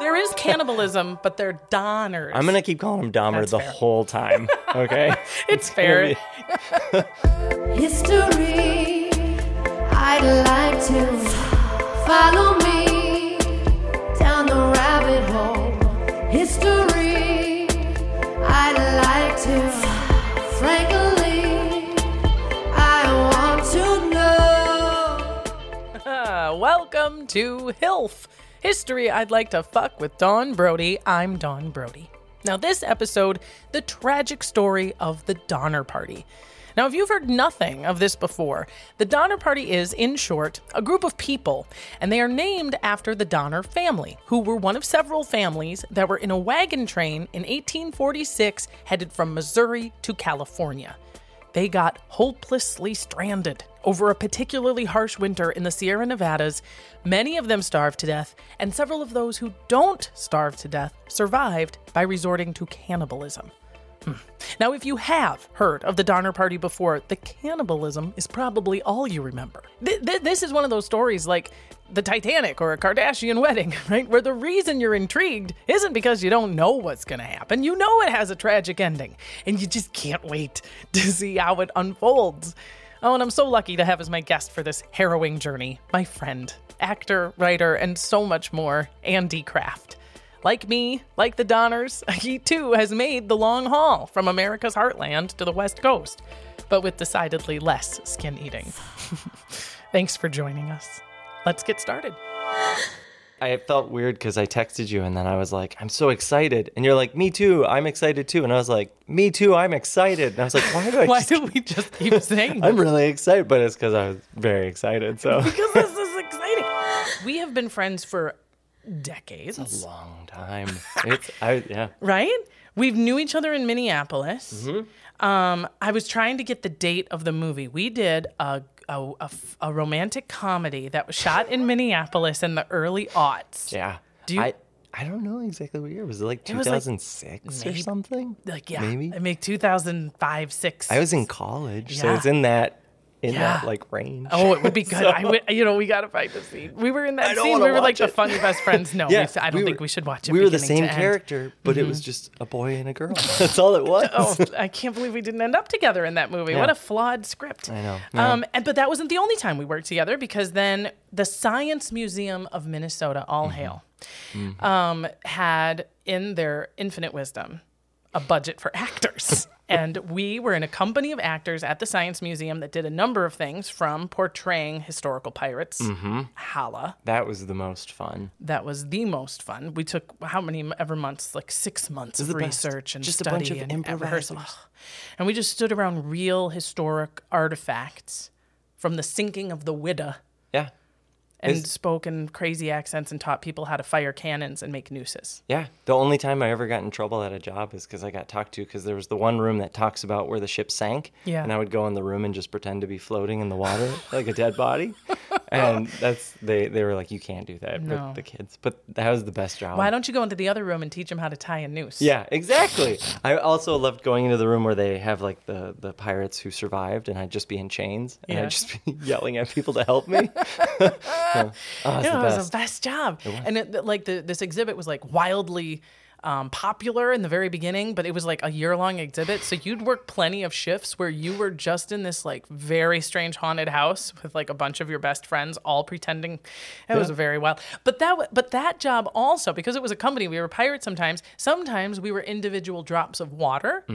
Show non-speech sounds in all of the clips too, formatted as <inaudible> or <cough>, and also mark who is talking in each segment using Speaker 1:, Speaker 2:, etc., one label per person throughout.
Speaker 1: There is cannibalism, but they're Donners.
Speaker 2: I'm gonna keep calling him Dahmer
Speaker 1: That's
Speaker 2: the
Speaker 1: fair.
Speaker 2: whole time. Okay. <laughs>
Speaker 1: It's fair. <laughs>
Speaker 3: History, I'd like to follow me down the rabbit hole. History, I'd like to, frankly, I want to know. <laughs>
Speaker 1: Welcome to HILF History I'd Like to Fuck with Dawn Brody. I'm Dawn Brody. Now, this episode, the tragic story of the Donner Party. Now, if you've heard nothing of this before, the Donner Party is, in short, a group of people, and they are named after the Donner family, who were one of several families that were in a wagon train in 1846 headed from Missouri to California. They got hopelessly stranded over a particularly harsh winter in the Sierra Nevadas. Many of them starved to death, and several of those who don't starve to death survived by resorting to cannibalism. Now, if you have heard of the Donner Party before, the cannibalism is probably all you remember. Th- th- this is one of those stories like the Titanic or a Kardashian <laughs> wedding, right? Where the reason you're intrigued isn't because you don't know what's going to happen. You know it has a tragic ending, and you just can't wait <laughs> to see how it unfolds. Oh, and I'm so lucky to have as my guest for this harrowing journey my friend, actor, writer, and so much more, Andy Kraft. Like me, like the Donners, <laughs> he too has made the long haul from America's heartland to the West Coast, but with decidedly less skin eating. <laughs> Thanks for joining us. Let's get started. <gasps>
Speaker 2: I felt weird because I texted you and then I was like, I'm so excited. And you're like, me too. I'm excited too. And I was like, me too. I'm excited. And I was like, why do I <laughs>
Speaker 1: Why
Speaker 2: just
Speaker 1: do we just keep saying that?
Speaker 2: I'm really excited, but it's because I was very excited. So
Speaker 1: because this is exciting. <gasps> We have been friends for decades, It's A
Speaker 2: long time. It's I yeah. <laughs>
Speaker 1: right? We've knew each other in Minneapolis.
Speaker 2: Mm-hmm.
Speaker 1: Um, I was trying to get the date of the movie. We did a a romantic comedy that was shot in Minneapolis in the early aughts.
Speaker 2: Yeah.
Speaker 1: Do you-
Speaker 2: I I don't know exactly what year. Was it like
Speaker 1: was like
Speaker 2: 2006 or
Speaker 1: maybe-
Speaker 2: something?
Speaker 1: Like, yeah,
Speaker 2: Maybe.
Speaker 1: I mean, 2005, 6.
Speaker 2: I was in college, so
Speaker 1: Yeah.
Speaker 2: it's in that in that
Speaker 1: Yeah.
Speaker 2: like range.
Speaker 1: Oh, it would be <laughs> good. I would, you know, we gotta find the scene. We were in that scene. We were like
Speaker 2: watch
Speaker 1: the
Speaker 2: it.
Speaker 1: funny best friends. <laughs> No,
Speaker 2: yeah,
Speaker 1: we, I don't
Speaker 2: we
Speaker 1: think we should watch it.
Speaker 2: We were the same.
Speaker 1: Mm-hmm.
Speaker 2: character, but it was just a boy and a girl. <laughs> That's all it was.
Speaker 1: Oh, I can't believe we didn't end up together in that movie. What a flawed script.
Speaker 2: I know, yeah.
Speaker 1: Um, and, but that wasn't the only time we worked together because then the Science Museum of Minnesota, all
Speaker 2: Mm-hmm.
Speaker 1: hail, um, had in their infinite wisdom a budget for actors. <laughs> and we were in a company of actors at the Science Museum that did a number of things from portraying historical pirates,
Speaker 2: Mm-hmm.
Speaker 1: Hala.
Speaker 2: That was the most fun.
Speaker 1: That was the most fun. We took how many ever months? Like six months of
Speaker 2: the best.
Speaker 1: research and
Speaker 2: Just a
Speaker 1: study
Speaker 2: bunch of
Speaker 1: and rehearsal. And we just stood around real historic artifacts from the sinking of the
Speaker 2: Whydah.
Speaker 1: And spoke in crazy accents and taught people how to fire cannons and make nooses.
Speaker 2: Yeah, the only time I ever got in trouble at a job is because I got talked to because there was the one room that talks about where the ship sank.
Speaker 1: Yeah.
Speaker 2: And I would go in the room and just pretend to be floating in the water <laughs> like a dead body. and that's they they were like, you can't do that
Speaker 1: No.
Speaker 2: with the kids. But that was the best job.
Speaker 1: Why don't you go into the other room and teach them how to tie a noose?
Speaker 2: Yeah, exactly. I also loved going into the room where they have like the the pirates who survived, and I'd just be in chains, and
Speaker 1: Yeah.
Speaker 2: I'd just be <laughs> yelling at people to help me. <laughs> <laughs> oh, it's
Speaker 1: Yeah,
Speaker 2: the
Speaker 1: it was the best job. And it, like the, this exhibit was like wildly um, popular in the very beginning, but it was like a year long exhibit. So you'd work plenty of shifts where you were just in this like very strange haunted house with like a bunch of your best friends all pretending. It was very wild. But that but that job also because it was a company, we were pirates sometimes. Sometimes we were individual drops of water. <laughs>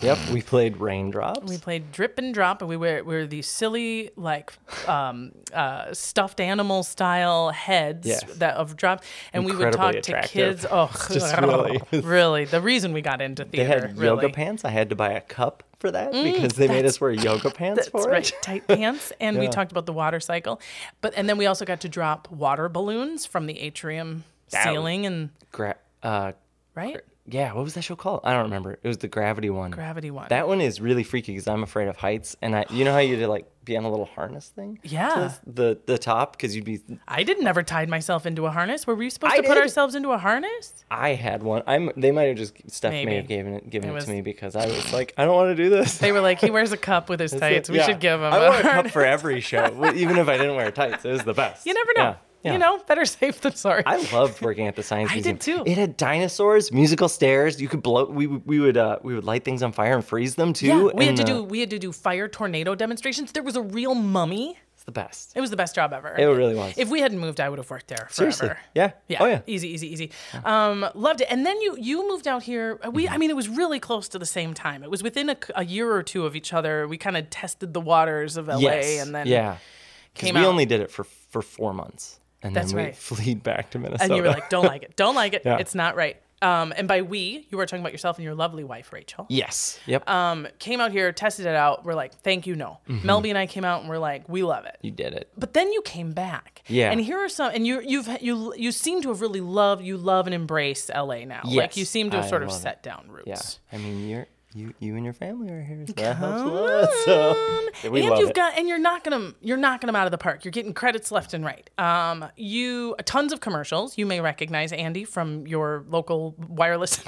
Speaker 2: Yep, we played raindrops.
Speaker 1: We played drip and drop, and we were we were these silly like um, uh, stuffed animal style heads
Speaker 2: Yes.
Speaker 1: that of drop, and we would talk
Speaker 2: Incredibly
Speaker 1: to kids. Oh, <laughs> <laughs>
Speaker 2: really-
Speaker 1: really, the reason we got into
Speaker 2: they had
Speaker 1: really. Mm,
Speaker 2: yoga pants. I had to buy a cup for that because they made us wear yoga <laughs> pants
Speaker 1: That's
Speaker 2: for
Speaker 1: right,
Speaker 2: it.
Speaker 1: tight pants, <laughs> and we talked about the water cycle, but and then we also got to drop water balloons from the atrium
Speaker 2: That
Speaker 1: ceiling, and
Speaker 2: Gra- uh,
Speaker 1: right
Speaker 2: yeah, what was that show called? I don't remember. It was the gravity one.
Speaker 1: gravity one.
Speaker 2: That one is really freaky because I'm afraid of heights, and I, you know how you did like be on a little harness thing. to
Speaker 1: Yeah.
Speaker 2: The the top because you'd be.
Speaker 1: I didn't ever tied myself into a harness. Were we supposed
Speaker 2: I
Speaker 1: to put
Speaker 2: did.
Speaker 1: ourselves into a harness?
Speaker 2: I had one. I'm. They might have just Steph
Speaker 1: Maybe.
Speaker 2: may have given it given
Speaker 1: It
Speaker 2: it,
Speaker 1: was-
Speaker 2: to me because I was like, I don't want to do this.
Speaker 1: They were like, he wears a cup with <laughs> his tights.
Speaker 2: it.
Speaker 1: We
Speaker 2: Yeah.
Speaker 1: should give him
Speaker 2: I
Speaker 1: a
Speaker 2: wore a cup for every show, even if I didn't wear tights. It was the best.
Speaker 1: You never know.
Speaker 2: Yeah. Yeah.
Speaker 1: You know, better <laughs> safe than sorry.
Speaker 2: I loved working at the science
Speaker 1: I
Speaker 2: museum.
Speaker 1: did too.
Speaker 2: It had dinosaurs, musical stairs. You could blow. We would- we would uh, we would light things on fire and freeze them too.
Speaker 1: yeah, we had to
Speaker 2: uh,
Speaker 1: do we had to do fire tornado demonstrations. There was a real mummy.
Speaker 2: It's the best.
Speaker 1: It was the best job ever.
Speaker 2: It really was.
Speaker 1: If we hadn't moved, I would have worked there forever.
Speaker 2: Seriously. Yeah.
Speaker 1: Yeah.
Speaker 2: Oh yeah.
Speaker 1: Easy, easy, easy. Um, loved it. And then you you moved out here. We,
Speaker 2: Mm-hmm.
Speaker 1: I mean, it was really close to the same time. It was within a year or two of each other. We kind of tested the waters of LA,
Speaker 2: Yes.
Speaker 1: and then
Speaker 2: yeah. Because
Speaker 1: came
Speaker 2: we
Speaker 1: out.
Speaker 2: only did it for for four months, and
Speaker 1: That's
Speaker 2: then we
Speaker 1: right. <laughs>
Speaker 2: fleed back to Minnesota.
Speaker 1: and you were like, "Don't like it. Don't like it. <laughs>
Speaker 2: Yeah.
Speaker 1: It's not right." Um, and by we, you were talking about yourself and your lovely wife, Rachel.
Speaker 2: yes. Yep.
Speaker 1: Um, came out here, tested it out. We're like, "Thank you, no."
Speaker 2: Mm-hmm.
Speaker 1: Melby and I came out and we're like, "We love it."
Speaker 2: you did it.
Speaker 1: But then you came back.
Speaker 2: Yeah.
Speaker 1: And here are some, and you you've you you seem to have really loved you love and embrace LA now.
Speaker 2: Yes.
Speaker 1: Like you seem to have
Speaker 2: I
Speaker 1: sort of
Speaker 2: love it.
Speaker 1: set down roots.
Speaker 2: Yeah. I mean, you're you you and your family are here, so that helps a lot. So we
Speaker 1: and
Speaker 2: love
Speaker 1: you've
Speaker 2: it.
Speaker 1: got and you're knocking them you're knocking them out of the park. You're getting credits left and right. Um, you tons of commercials. You may recognize Andy from your local wireless <laughs>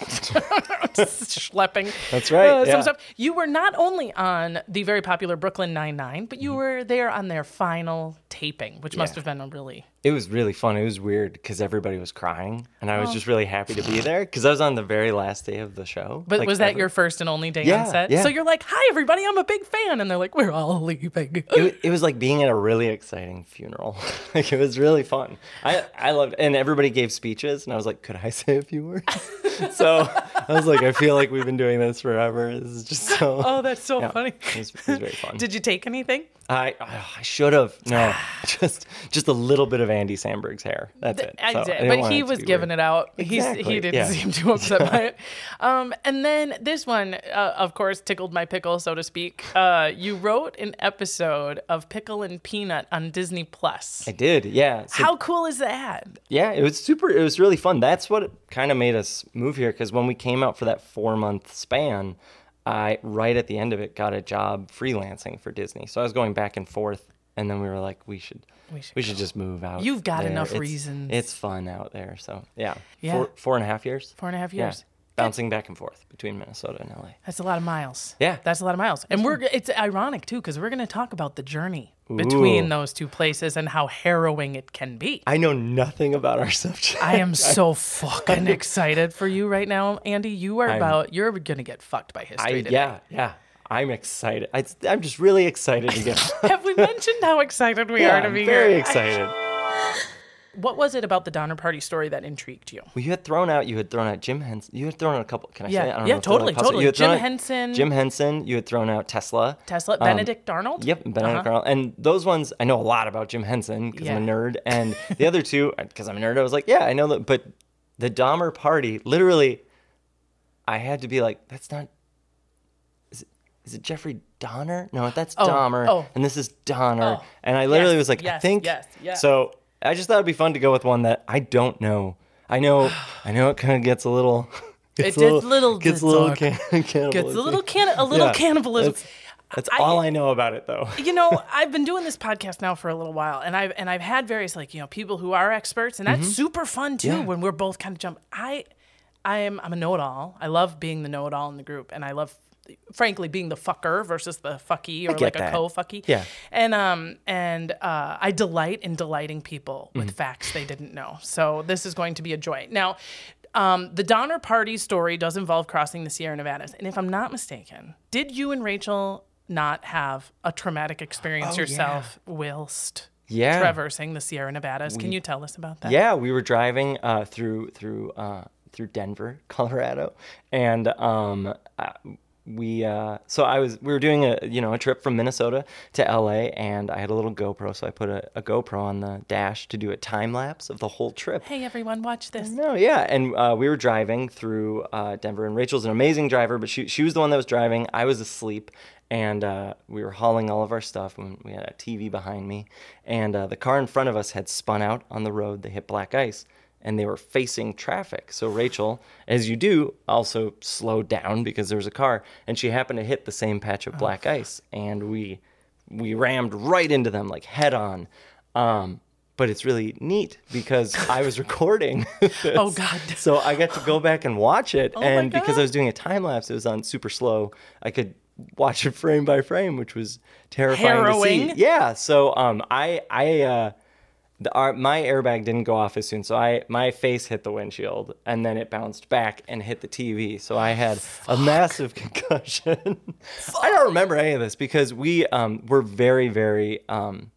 Speaker 1: schlepping.
Speaker 2: That's right,
Speaker 1: uh, some
Speaker 2: yeah.
Speaker 1: stuff. You were not only on the very popular Brooklyn Nine Nine, but you were there on their final taping, which must
Speaker 2: Mm-hmm.
Speaker 1: Have been a really
Speaker 2: It was really fun. It was weird because everybody was crying, and I was
Speaker 1: Oh.
Speaker 2: just really happy to be there because I was on the very last day of the show.
Speaker 1: But
Speaker 2: Like,
Speaker 1: was that
Speaker 2: ever.
Speaker 1: your first and only day
Speaker 2: Yeah,
Speaker 1: on set?
Speaker 2: yeah.
Speaker 1: So you're like, "Hi, everybody! I'm a big fan," and they're like, "We're all leaving."
Speaker 2: It, it was like being at a really exciting funeral. <laughs> like it was really fun. I I loved, and everybody gave speeches, and I was like, could I say a few words? <laughs> so I was like, I feel like we've been doing this forever. This is just so. <laughs>
Speaker 1: oh, that's so
Speaker 2: Yeah,
Speaker 1: funny.
Speaker 2: It was, it was very fun.
Speaker 1: Did you take anything?
Speaker 2: I oh, I should have no, <sighs> just just a little bit of Andy Samberg's hair. That's it.
Speaker 1: I
Speaker 2: So
Speaker 1: did,
Speaker 2: didn't
Speaker 1: but he was giving
Speaker 2: weird.
Speaker 1: it out. He's, he didn't
Speaker 2: yeah.
Speaker 1: seem too upset <laughs> by it. <laughs> Um, and then this one, uh, of course, tickled my pickle, so to speak. Uh, you wrote an episode of Pickle and Peanut on Disney Plus.
Speaker 2: I did, yeah. So
Speaker 1: How cool is that?
Speaker 2: Yeah, it was super. It was really fun. That's what kind of made us move here because when we came out for that four month span, I right at the end of it got a job freelancing for Disney. So I was going back and forth, and then we were like, we should,
Speaker 1: We
Speaker 2: we
Speaker 1: should
Speaker 2: should, just move out.
Speaker 1: You've got
Speaker 2: there.
Speaker 1: enough
Speaker 2: It's-
Speaker 1: reasons.
Speaker 2: It's fun out there. So yeah,
Speaker 1: Yeah.
Speaker 2: Four, four and a half years.
Speaker 1: Four and a half
Speaker 2: Yeah.
Speaker 1: years.
Speaker 2: bouncing back and forth between Minnesota and LA.
Speaker 1: That's a lot of miles.
Speaker 2: Yeah.
Speaker 1: That's a lot of miles. And we're it's ironic too because we're going to talk about the journey between
Speaker 2: Ooh.
Speaker 1: those two places and how harrowing it can be.
Speaker 2: I know nothing about our <laughs> subject.
Speaker 1: I am <laughs> so fucking excited for you right now, Andy. You are
Speaker 2: I'm-
Speaker 1: about you're going to get fucked by history
Speaker 2: I
Speaker 1: today.
Speaker 2: yeah yeah. I'm excited. I, I'm just really excited to get. <laughs>
Speaker 1: Have we mentioned how excited we
Speaker 2: yeah,
Speaker 1: are to be I'm
Speaker 2: very
Speaker 1: here?
Speaker 2: excited.
Speaker 1: What was it about the Donner Party story that intrigued you?
Speaker 2: Well, you had thrown out. You had thrown out Jim Henson. You had thrown out a couple. Can I
Speaker 1: Yeah,
Speaker 2: say? It? I don't
Speaker 1: yeah,
Speaker 2: know
Speaker 1: totally, totally.
Speaker 2: You had thrown
Speaker 1: Jim
Speaker 2: out
Speaker 1: Henson.
Speaker 2: Jim Henson. You had thrown out Tesla.
Speaker 1: Tesla,
Speaker 2: Um,
Speaker 1: Benedict Arnold.
Speaker 2: Yep, Benedict
Speaker 1: Uh-huh.
Speaker 2: Arnold. And those ones, I know a lot about Jim Henson because I'm a nerd. And the other two, because I'm a nerd, I was like, yeah, I know that. But the Dahmer party, literally, I had to be like, that's not. Is it Jeffrey Donner? No, that's
Speaker 1: Oh,
Speaker 2: Dahmer.
Speaker 1: oh.
Speaker 2: And this is Donner.
Speaker 1: Oh,
Speaker 2: and I literally
Speaker 1: yes,
Speaker 2: was like, I think.
Speaker 1: yes, yes.
Speaker 2: So I just thought it'd be fun to go with one that I don't know. I know, <sighs> I know it kind of gets a little. <laughs>
Speaker 1: It gets little
Speaker 2: gets a little can, <laughs>
Speaker 1: Gets a little can a little
Speaker 2: Yeah,
Speaker 1: cannibalism.
Speaker 2: That's, that's
Speaker 1: I-
Speaker 2: all I know about it, though.
Speaker 1: you know, <laughs> I've been doing this podcast now for a little while, and I've and I've had various like you know people who are experts, and that's super fun too.
Speaker 2: Mm-hmm. Yeah.
Speaker 1: When we're both kind of jump, I, I am I'm a know-it-all. I love being the know-it-all in the group, and I love, frankly, being the fucker versus the fucky or like a co-fucky.
Speaker 2: Yeah.
Speaker 1: And um and uh, I delight in delighting people with
Speaker 2: Mm-hmm.
Speaker 1: facts they didn't know. So this is going to be a joy. Now. Um, the Donner Party story does involve crossing the Sierra Nevadas. And if I'm not mistaken, did you and Rachel not have a traumatic experience
Speaker 2: Oh,
Speaker 1: yourself whilst
Speaker 2: Yeah.
Speaker 1: traversing the Sierra Nevadas? Can you tell us about that?
Speaker 2: Yeah, we were driving uh, through through uh, through Denver, <laughs> Colorado, and um, uh, we uh, so I was we were doing a you know a trip from Minnesota to LA, and I had a little GoPro, so I put a, a GoPro on the dash to do a time lapse of the whole trip.
Speaker 1: Hey, everyone, watch this.
Speaker 2: No, yeah, and uh, we were driving through uh, Denver, and Rachel's an amazing driver, but she she was the one that was driving. I was asleep, and uh, we were hauling all of our stuff. And we had a TV behind me, and uh, the car in front of us had spun out on the road. They hit black ice, and they were facing traffic. So Rachel, as you do, also slowed down because there was a car, and she happened to hit the same patch of black ice, and we we rammed right into them like head on. Um, but it's really neat because I was <laughs> recording. <laughs>
Speaker 1: Oh, God.
Speaker 2: So I got to go back and watch it,
Speaker 1: Oh
Speaker 2: and because I was doing a time lapse, it was on super slow. I could watch it frame by frame, which was terrifying to see. Yeah. So um, I I uh, the, our, my airbag didn't go off as soon, so I my face hit the windshield, and then it bounced back and hit the TV. So I had a massive <laughs> concussion. I don't remember any of this because we um, were very, very um,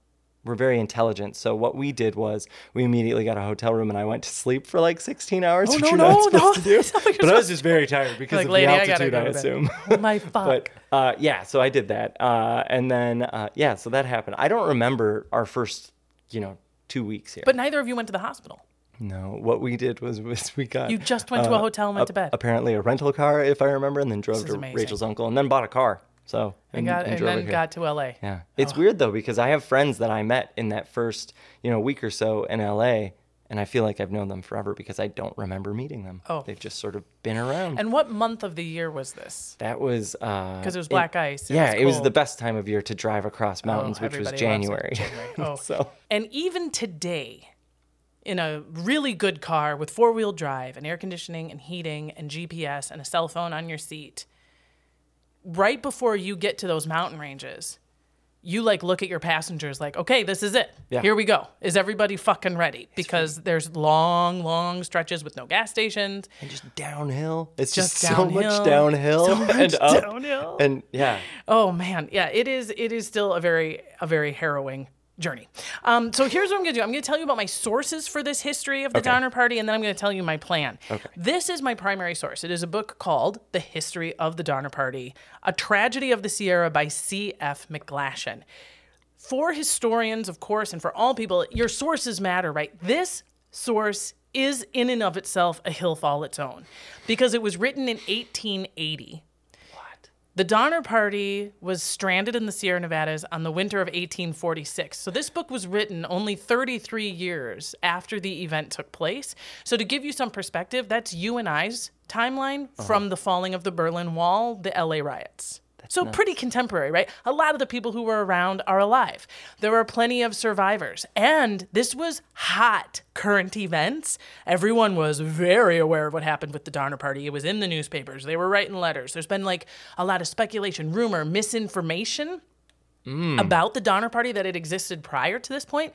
Speaker 2: we're very intelligent. So what we did was we immediately got a hotel room, and I went to sleep for like 16 hours, which
Speaker 1: no,
Speaker 2: you're
Speaker 1: no,
Speaker 2: supposed
Speaker 1: no.
Speaker 2: to do. <laughs>
Speaker 1: Like
Speaker 2: But I was just very tired because
Speaker 1: Like,
Speaker 2: of
Speaker 1: lady,
Speaker 2: the
Speaker 1: I
Speaker 2: altitude,
Speaker 1: go
Speaker 2: I, assume. <laughs>
Speaker 1: Oh, my fuck.
Speaker 2: But uh, yeah, so I did that, uh, and then uh, yeah, so that happened. I don't remember our first, you know, two weeks here.
Speaker 1: but neither of you went to the hospital.
Speaker 2: no, what we did was, <laughs> was we got
Speaker 1: You just went to a
Speaker 2: uh,
Speaker 1: hotel and went
Speaker 2: a-
Speaker 1: to bed.
Speaker 2: Apparently, a rental car, if I remember, and then drove to
Speaker 1: amazing.
Speaker 2: Rachel's uncle, and then bought a car. So
Speaker 1: And, got, and
Speaker 2: it
Speaker 1: then got to LA.
Speaker 2: Yeah. It's weird though because I have friends that I met in that first, you know, week or so in LA and I feel like I've known them forever because I don't remember meeting them.
Speaker 1: Oh.
Speaker 2: They've just sort of been around.
Speaker 1: And what month of the year was this?
Speaker 2: that was uh
Speaker 1: 'Cause it was black ice, it
Speaker 2: yeah,
Speaker 1: was
Speaker 2: it was the best time of year to drive across mountains, which was
Speaker 1: it.
Speaker 2: January.
Speaker 1: January. <laughs> Oh.
Speaker 2: so
Speaker 1: And even today, in a really good car with four wheel drive and air conditioning and heating and GPS and a cell phone on your seat, right before you get to those mountain ranges, you like look at your passengers like, okay, this is it.
Speaker 2: Yeah.
Speaker 1: Here we go. Is everybody fucking ready? Because there's long, long stretches with no gas stations.
Speaker 2: and just downhill. It's
Speaker 1: Just
Speaker 2: just, so much
Speaker 1: downhill.
Speaker 2: downhill
Speaker 1: So <laughs> much
Speaker 2: and up.
Speaker 1: downhill.
Speaker 2: And yeah.
Speaker 1: Oh man, yeah, it is. It is still a very, a very harrowing journey. Um, so here's what I'm gonna do. I'm gonna tell you about my sources for this history of the
Speaker 2: Okay.
Speaker 1: Donner Party, and then I'm gonna tell you my plan.
Speaker 2: Okay.
Speaker 1: This is my primary source. It is a book called "The History of the Donner Party: A Tragedy of the Sierra" by C.F. McGlashan. For historians, of course, and for all people, your sources matter, right? This source is in and of itself a hilf all its own because it was written in 1880. The Donner Party was stranded in the Sierra Nevadas on the winter of 1846. So this book was written only 33 years after the event took place. So to give you some perspective, that's you and I's timeline uh-huh. from the falling of the Berlin Wall, the LA riots. So pretty contemporary, right? A lot of the people who were around are alive. There are plenty of survivors. And this was hot current events. Everyone was very aware of what happened with the Donner Party. It was in the newspapers. They were writing letters. There's been like a lot of speculation, rumor, misinformation mm. about the Donner Party that it existed prior to this point.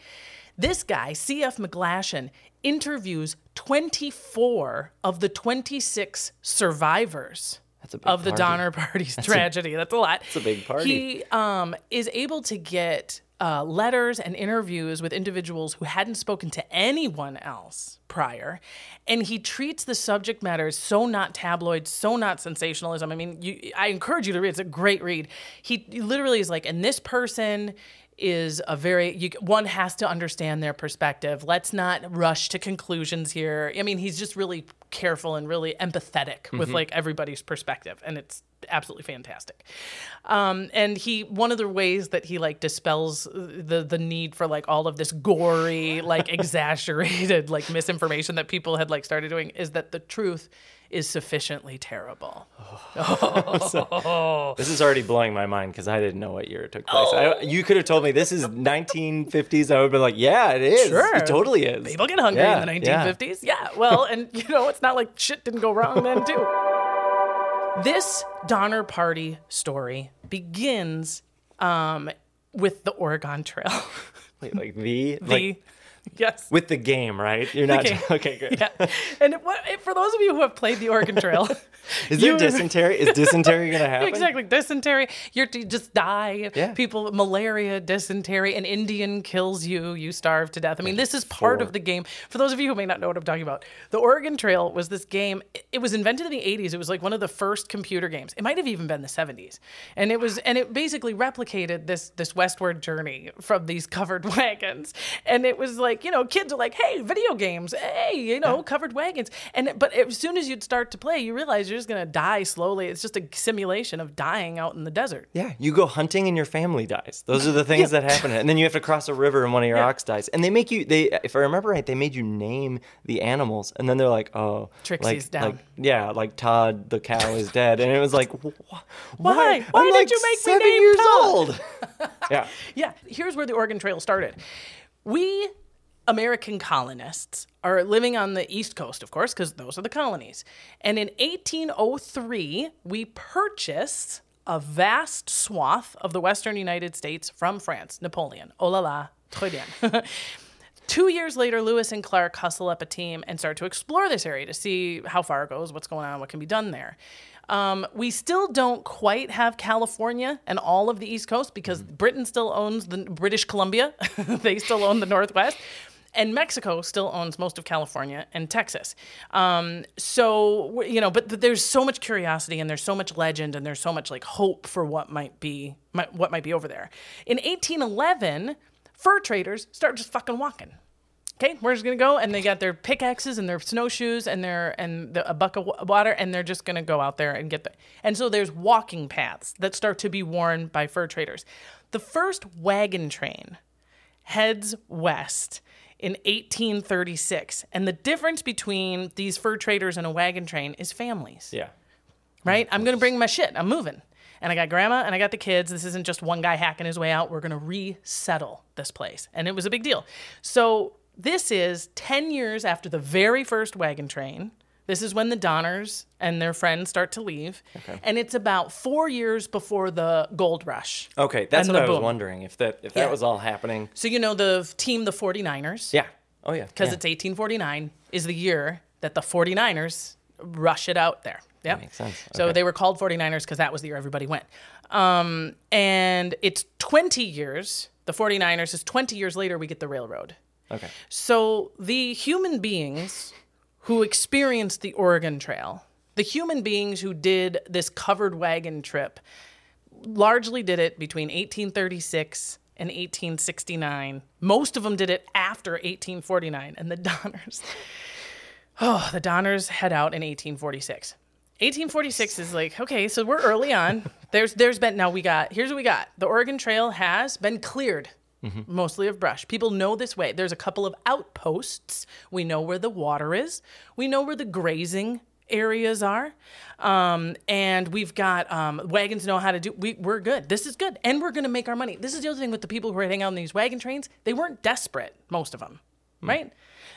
Speaker 1: This guy, C.F. McGlashan, interviews 24 of the 26 survivors
Speaker 2: That's a big
Speaker 1: of the
Speaker 2: party.
Speaker 1: Donner Party's <laughs> tragedy. That's a lot. It's
Speaker 2: a big party.
Speaker 1: He um, is able to get uh, letters and interviews with individuals who hadn't spoken to anyone else prior, and he treats the subject matter so not tabloid, so not sensationalism. I mean, you, I encourage you to read. It's a great read. He literally is like, and this person is a very you, one has to understand their perspective. Let's not rush to conclusions here. I mean, he's just really careful and really empathetic with mm-hmm. like everybody's perspective, and it's absolutely fantastic. Um, and he one of the ways that he like dispels the the need for like all of this gory, like <laughs> exaggerated, like misinformation that people had like started doing is that the truth is sufficiently terrible.
Speaker 2: Oh, <laughs> This is already blowing my mind because I didn't know what year it took place. I, you could have told me this is 1950s. I would have been like, yeah, it is.
Speaker 1: Sure.
Speaker 2: It totally is.
Speaker 1: People get hungry
Speaker 2: Yeah,
Speaker 1: in the
Speaker 2: yeah.
Speaker 1: 1950s. Yeah. well, and you know, it's not like shit didn't go wrong then, too. This Donner Party story begins um, with the Oregon Trail. <laughs>
Speaker 2: Wait, like the,
Speaker 1: the,
Speaker 2: like <laughs>
Speaker 1: yes.
Speaker 2: with the game, right? You're not okay. Good.
Speaker 1: yeah. And what, eh, for those of you who have played the Oregon Trail, <laughs>
Speaker 2: Is there <laughs> dysentery? Is dysentery gonna happen?
Speaker 1: Exactly. Dysentery. You're you just die.
Speaker 2: Yeah.
Speaker 1: People malaria, dysentery, an Indian kills you, you starve to death. I mean, this is part
Speaker 2: four.
Speaker 1: of the game. For those of you who may not know what I'm talking about, the Oregon Trail was this game. it- It was invented in the 80s. It was like one of the first computer games. It might have even been the 70s. And it was and it basically replicated this this westward journey from these covered wagons. And it was like, you know, kids are like, "Hey, video games. Hey, you know, covered wagons." And but as soon as you'd start to play, you realize you're just going to die slowly. It's just a simulation of dying out in the desert.
Speaker 2: Yeah, you go hunting and your family dies. Those are the things that happen, and then you have to cross a river and one of your
Speaker 1: Yeah.
Speaker 2: ox dies. And they make you. They, if I remember right, they made you name the animals, and then they're like, "Oh,
Speaker 1: Trixie's
Speaker 2: like,
Speaker 1: down.
Speaker 2: Like, yeah, like Todd the cow is dead, and it was like, "Wh- wh- <laughs>
Speaker 1: Why?
Speaker 2: Why?
Speaker 1: Why did
Speaker 2: like
Speaker 1: you make me
Speaker 2: seven
Speaker 1: name
Speaker 2: years
Speaker 1: Todd?"
Speaker 2: old. <laughs> yeah,
Speaker 1: Yeah, here's where the Oregon Trail started. We American colonists are living on the East Coast, of course, because those are the colonies. And in 1803, we purchased a vast swath of the western United States from France. Napoleon. Oh la la, très bien. <laughs> Two years later, Lewis and Clark hustle up a team and start to explore this area to see how far it goes, what's going on, what can be done there. Um, we still don't quite have California and all of the East Coast because Britain still owns the British Columbia. <laughs> they still own the Northwest. And Mexico still owns most of California and Texas. Um, so, you know, but th- there's so much curiosity and there's so much legend and there's so much like hope for what might be, might, what might be over there. In 1811, fur traders start just fucking walking okay, we're just gonna go, and they got their pickaxes and their snowshoes and their and the, a bucket of water, and they're just gonna go out there and get the. And so there's walking paths that start to be worn by fur traders. The first wagon train heads west in 1836, and the difference between these fur traders and a wagon train is families
Speaker 2: Yeah.
Speaker 1: right? I'm going to bring my shit. I'm moving. And I got grandma and I got the kids. This isn't just one guy hacking his way out. We're going to resettle this place. And it was a big deal. So this is 10 years after the very first wagon train. This is when the Donners and their friends start to leave. And it's about four years before the gold rush.
Speaker 2: Okay, that's what I was wondering if that if
Speaker 1: Yeah.
Speaker 2: that was all happening.
Speaker 1: So, you know, the team, the 49ers,
Speaker 2: Yeah. Oh yeah.
Speaker 1: because
Speaker 2: yeah.
Speaker 1: it's 1849, is the year that the 49ers rush it out there. Yeah.
Speaker 2: makes sense.
Speaker 1: So they were called 49ers because that was the year everybody went. Um, and it's 20 years, the 49ers is 20 years later, we get the railroad.
Speaker 2: okay.
Speaker 1: So the human beings who experienced the Oregon Trail, the human beings who did this covered wagon trip, largely did it between 1836 and 1869. Most of them did it after 1849. And the Donners, <sighs> oh, the Donners head out in 1846. 1846 is like okay, so we're early on. There's there's been now we got here's what we got. The Oregon Trail has been cleared mostly of brush. People know this way. There's a couple of outposts. We know where the water is. We know where the grazing areas are. Um, and we've got um, wagons know how to do. We, we're good. This is good, and we're going to make our money. This is the other thing with the people who are hanging out on these wagon trains. They weren't desperate, most of them, right?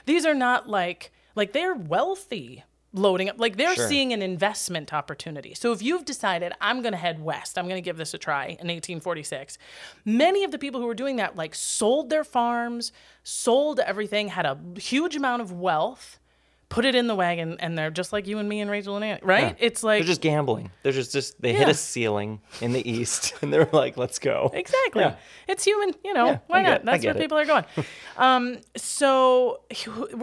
Speaker 1: These are not like like they're wealthy loading up like they're
Speaker 2: Sure.
Speaker 1: seeing an investment opportunity so if you've decided i'm going to head west i'm going to give this a try in 1846 many of the people who were doing that like sold their farms sold everything had a huge amount of wealth put it in the wagon and they're just like you and me and rachel and Annie, right it's like
Speaker 2: They're just gambling. They're just just they hit a ceiling in the east <laughs> and they're like, let's go.
Speaker 1: Exactly.
Speaker 2: Yeah.
Speaker 1: It's human, you know.
Speaker 2: Yeah,
Speaker 1: why not?
Speaker 2: it,
Speaker 1: That's where
Speaker 2: it.
Speaker 1: people are going. <laughs> um, so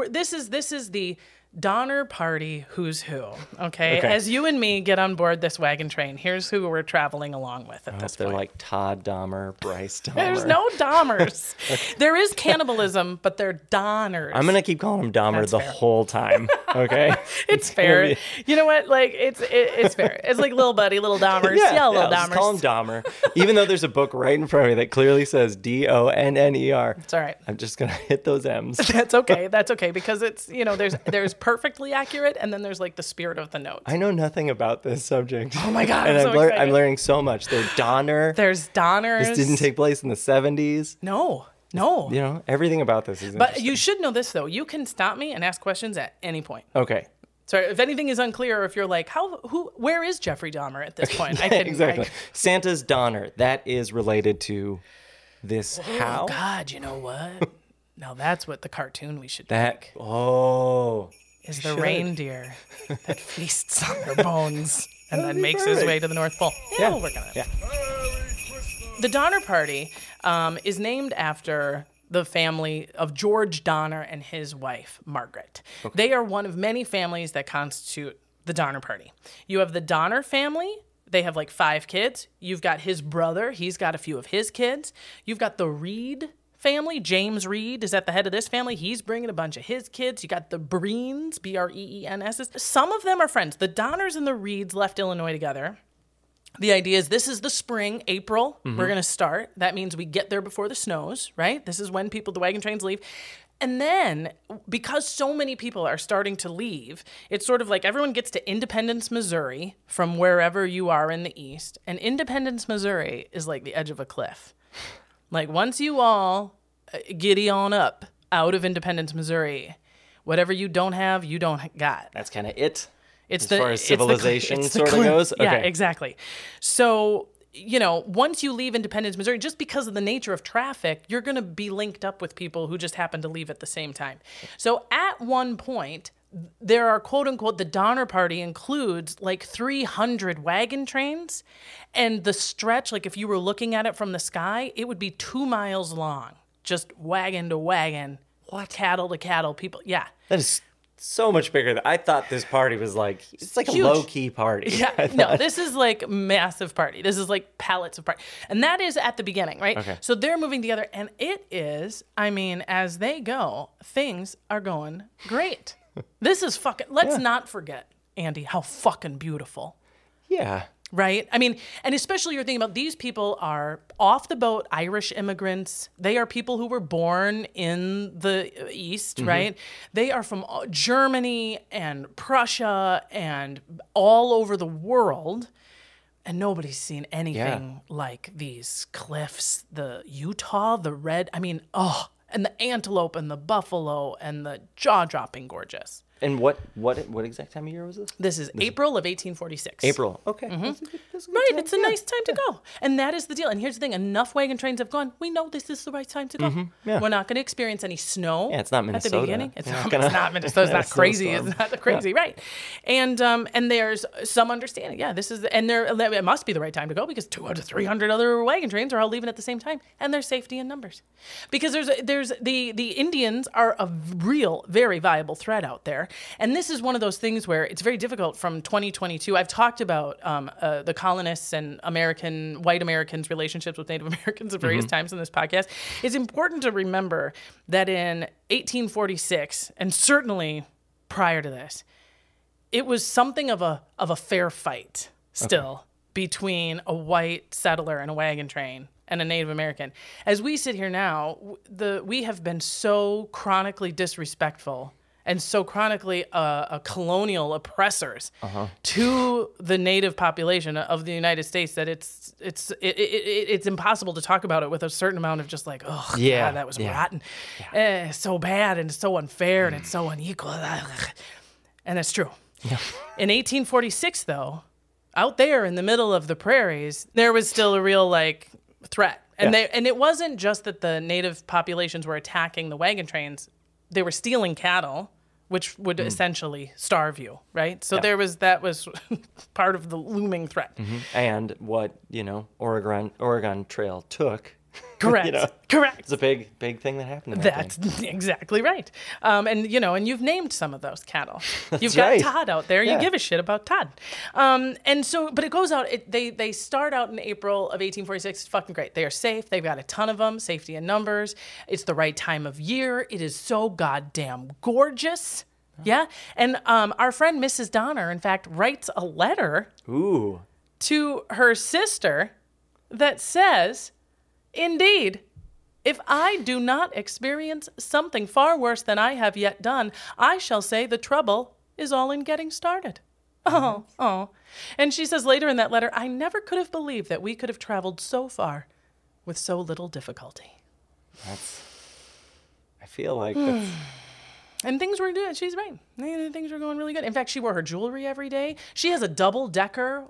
Speaker 1: this is this is the Donner Party who's who. Okay?
Speaker 2: Okay.
Speaker 1: As you and me get on board this wagon train, here's who we're traveling along with at this
Speaker 2: They're
Speaker 1: point.
Speaker 2: like Todd Dahmer, Bryce <laughs> Dahmer.
Speaker 1: There's no Dahmers. <laughs> There is cannibalism, but they're Donners.
Speaker 2: I'm gonna keep calling him Dahmer
Speaker 1: That's
Speaker 2: the
Speaker 1: fair.
Speaker 2: whole time. Okay. <laughs>
Speaker 1: It's fair.
Speaker 2: be-
Speaker 1: You know what? Like it's it, it's fair. It's like little buddy, little Dahmers. Yeah, little
Speaker 2: I'll just
Speaker 1: Dahmers.
Speaker 2: call him Dahmer. Even though there's a book right in front of me that clearly says D O N N E R.
Speaker 1: it's all right.
Speaker 2: I'm just gonna hit those M's.
Speaker 1: That's okay. That's okay because it's you know there's there's perfectly accurate and then there's like the spirit of the note.
Speaker 2: I know nothing about this subject. Oh
Speaker 1: my God,
Speaker 2: And
Speaker 1: I'm
Speaker 2: I'm, lear- I'm learning so much. They're Donner.
Speaker 1: There's Donner.
Speaker 2: This didn't take place in the 70s.
Speaker 1: No, no.
Speaker 2: You know, everything about this is
Speaker 1: But you should know this though. You can stop me and ask questions at any point.
Speaker 2: Okay.
Speaker 1: So if anything is unclear, or if you're like, how, who, where is Jeffrey Dahmer at this point? <laughs> I can
Speaker 2: exactly.
Speaker 1: I-
Speaker 2: Santa's Donner. That is related to this oh, how?
Speaker 1: oh God, you know what? <laughs> now that's what the cartoon we should
Speaker 2: That
Speaker 1: make
Speaker 2: oh
Speaker 1: is the
Speaker 2: should.
Speaker 1: reindeer that <laughs> feasts on their bones and then makes his way to the North Pole. Yeah,
Speaker 2: Yeah.
Speaker 1: we'll work on it.
Speaker 2: Yeah.
Speaker 1: The Donner Party um, is named after the family of George Donner and his wife, Margaret. They are one of many families that constitute the Donner Party. You have the Donner family. They have like five kids. You've got his brother. He's got a few of his kids. You've got the Reed family. James Reed is at the head of this family. He's bringing a bunch of his kids. You got the Breens, B R E E N S. Some of them are friends. The Donners and the Reeds left Illinois together. The idea is this is the spring, April. We're mm-hmm. going to start. That means we get there before the snows, right? This is when people, the wagon trains leave. And then, because so many people are starting to leave, it's sort of like everyone gets to Independence, Missouri from wherever you are in the East. And Independence, Missouri is like the edge of a cliff. Like, once you all uh, giddy on up out of Independence, Missouri, whatever you don't have, you don't got.
Speaker 2: That's kind of it.
Speaker 1: It's
Speaker 2: As
Speaker 1: the
Speaker 2: far as
Speaker 1: it's the cl-
Speaker 2: civilization sorta
Speaker 1: cliff.
Speaker 2: goes?
Speaker 1: Yeah, exactly. So you know, once you leave Independence, Missouri, just because of the nature of traffic, you're going to be linked up with people who just happen to leave at the same time. So at one point, there are quote unquote the Donner Party includes like 300 wagon trains, and the stretch, like if you were looking at it from the sky, it would be two miles long, just wagon to wagon, what cattle to cattle, people. Yeah,
Speaker 2: That is so much bigger. Than, I thought this party was like it's like
Speaker 1: Huge.
Speaker 2: a low key party.
Speaker 1: Yeah, <laughs> no, this is like massive party. This is like pallets of party. And that is at the beginning, right?
Speaker 2: Okay.
Speaker 1: So they're moving together and it is, I mean, as they go, things are going great. This is fucking let's not forget, Andy, how fucking beautiful.
Speaker 2: yeah.
Speaker 1: Right? I mean, and especially you're thinking about these people are off the boat Irish immigrants. They are people who were born in the East, right? They are from uh, Germany and Prussia and all over the world. And nobody's seen anything like these cliffs, the Utah, the red. I mean, oh, and the antelope and the buffalo and the jaw dropping gorgeous.
Speaker 2: And what what what exact time of year was this?
Speaker 1: This is April of 1846.
Speaker 2: April. Okay. That's a good- that's a good
Speaker 1: Right,
Speaker 2: time.
Speaker 1: it's a
Speaker 2: Yeah.
Speaker 1: nice time to go. And that is the deal. And here's the thing enough wagon trains have gone. We know this is the right time to go.
Speaker 2: Mm-hmm. yeah.
Speaker 1: We're not going to experience any snow.
Speaker 2: Yeah, it's not
Speaker 1: At the
Speaker 2: Minnesota.
Speaker 1: beginning. It's
Speaker 2: You're
Speaker 1: not,
Speaker 2: not gonna-
Speaker 1: it's not Minnesota. It's not <laughs> crazy. It's not the crazy, right? And um, and there's some understanding. Yeah, this is, and there it must be the right time to go because 200, 300 other wagon trains are all leaving at the same time. And there's safety in numbers. Because there's, there's the, the Indians are a real, very viable threat out there. And this is one of those things where it's very difficult from 2022. I've talked about um, uh, the colonists and American, white Americans' relationships with Native <laughs> Americans at various times in this podcast. It's important to remember that in 1846, and certainly prior to this, it was something of a of a fair fight still between a white settler and a wagon train and a Native American. As we sit here now, the we have been so chronically disrespectful and so chronically uh, uh, colonial oppressors to the native population of the United States that it's it's it, it, it, it's impossible to talk about it with a certain amount of just like oh
Speaker 2: Yeah,
Speaker 1: God, that was
Speaker 2: yeah.
Speaker 1: rotten, Eh, so bad and so unfair and it's so unequal, <sighs> and that's true. In 1846, though, out there in the middle of the prairies, there was still a real like threat, and
Speaker 2: Yeah.
Speaker 1: they and it wasn't just that the native populations were attacking the wagon trains; they were stealing cattle, which would essentially starve you, right? So
Speaker 2: Mm. Yeah.
Speaker 1: there was that was <laughs> part of the looming threat.
Speaker 2: And what you know, Oregon Oregon Trail took. <laughs>
Speaker 1: Correct.
Speaker 2: you know,
Speaker 1: Correct.
Speaker 2: it's a big big thing that happened. In that
Speaker 1: That's
Speaker 2: thing. <laughs>
Speaker 1: exactly right. Um, and you know, and you've named some of those cattle. <laughs> You've got
Speaker 2: right.
Speaker 1: Todd out there. You give a shit about Todd. Um, and so, but it goes out. It, they they start out in April of 1846. It's fucking great. They are safe. They've got a ton of them. Safety in numbers. It's the right time of year. It is so goddamn gorgeous. Yeah. And um, our friend Mrs. Donner, in fact, writes a letter
Speaker 2: Ooh.
Speaker 1: to her sister that says, Indeed, if I do not experience something far worse than I have yet done, I shall say the trouble is all in getting started. Mm-hmm. Oh, oh. And she says later in that letter, I never could have believed that we could have traveled so far with so little difficulty.
Speaker 2: That's. I feel like hmm. that's,
Speaker 1: And things were good. She's right. Things were going really good. In fact, she wore her jewelry every day. She has a double decker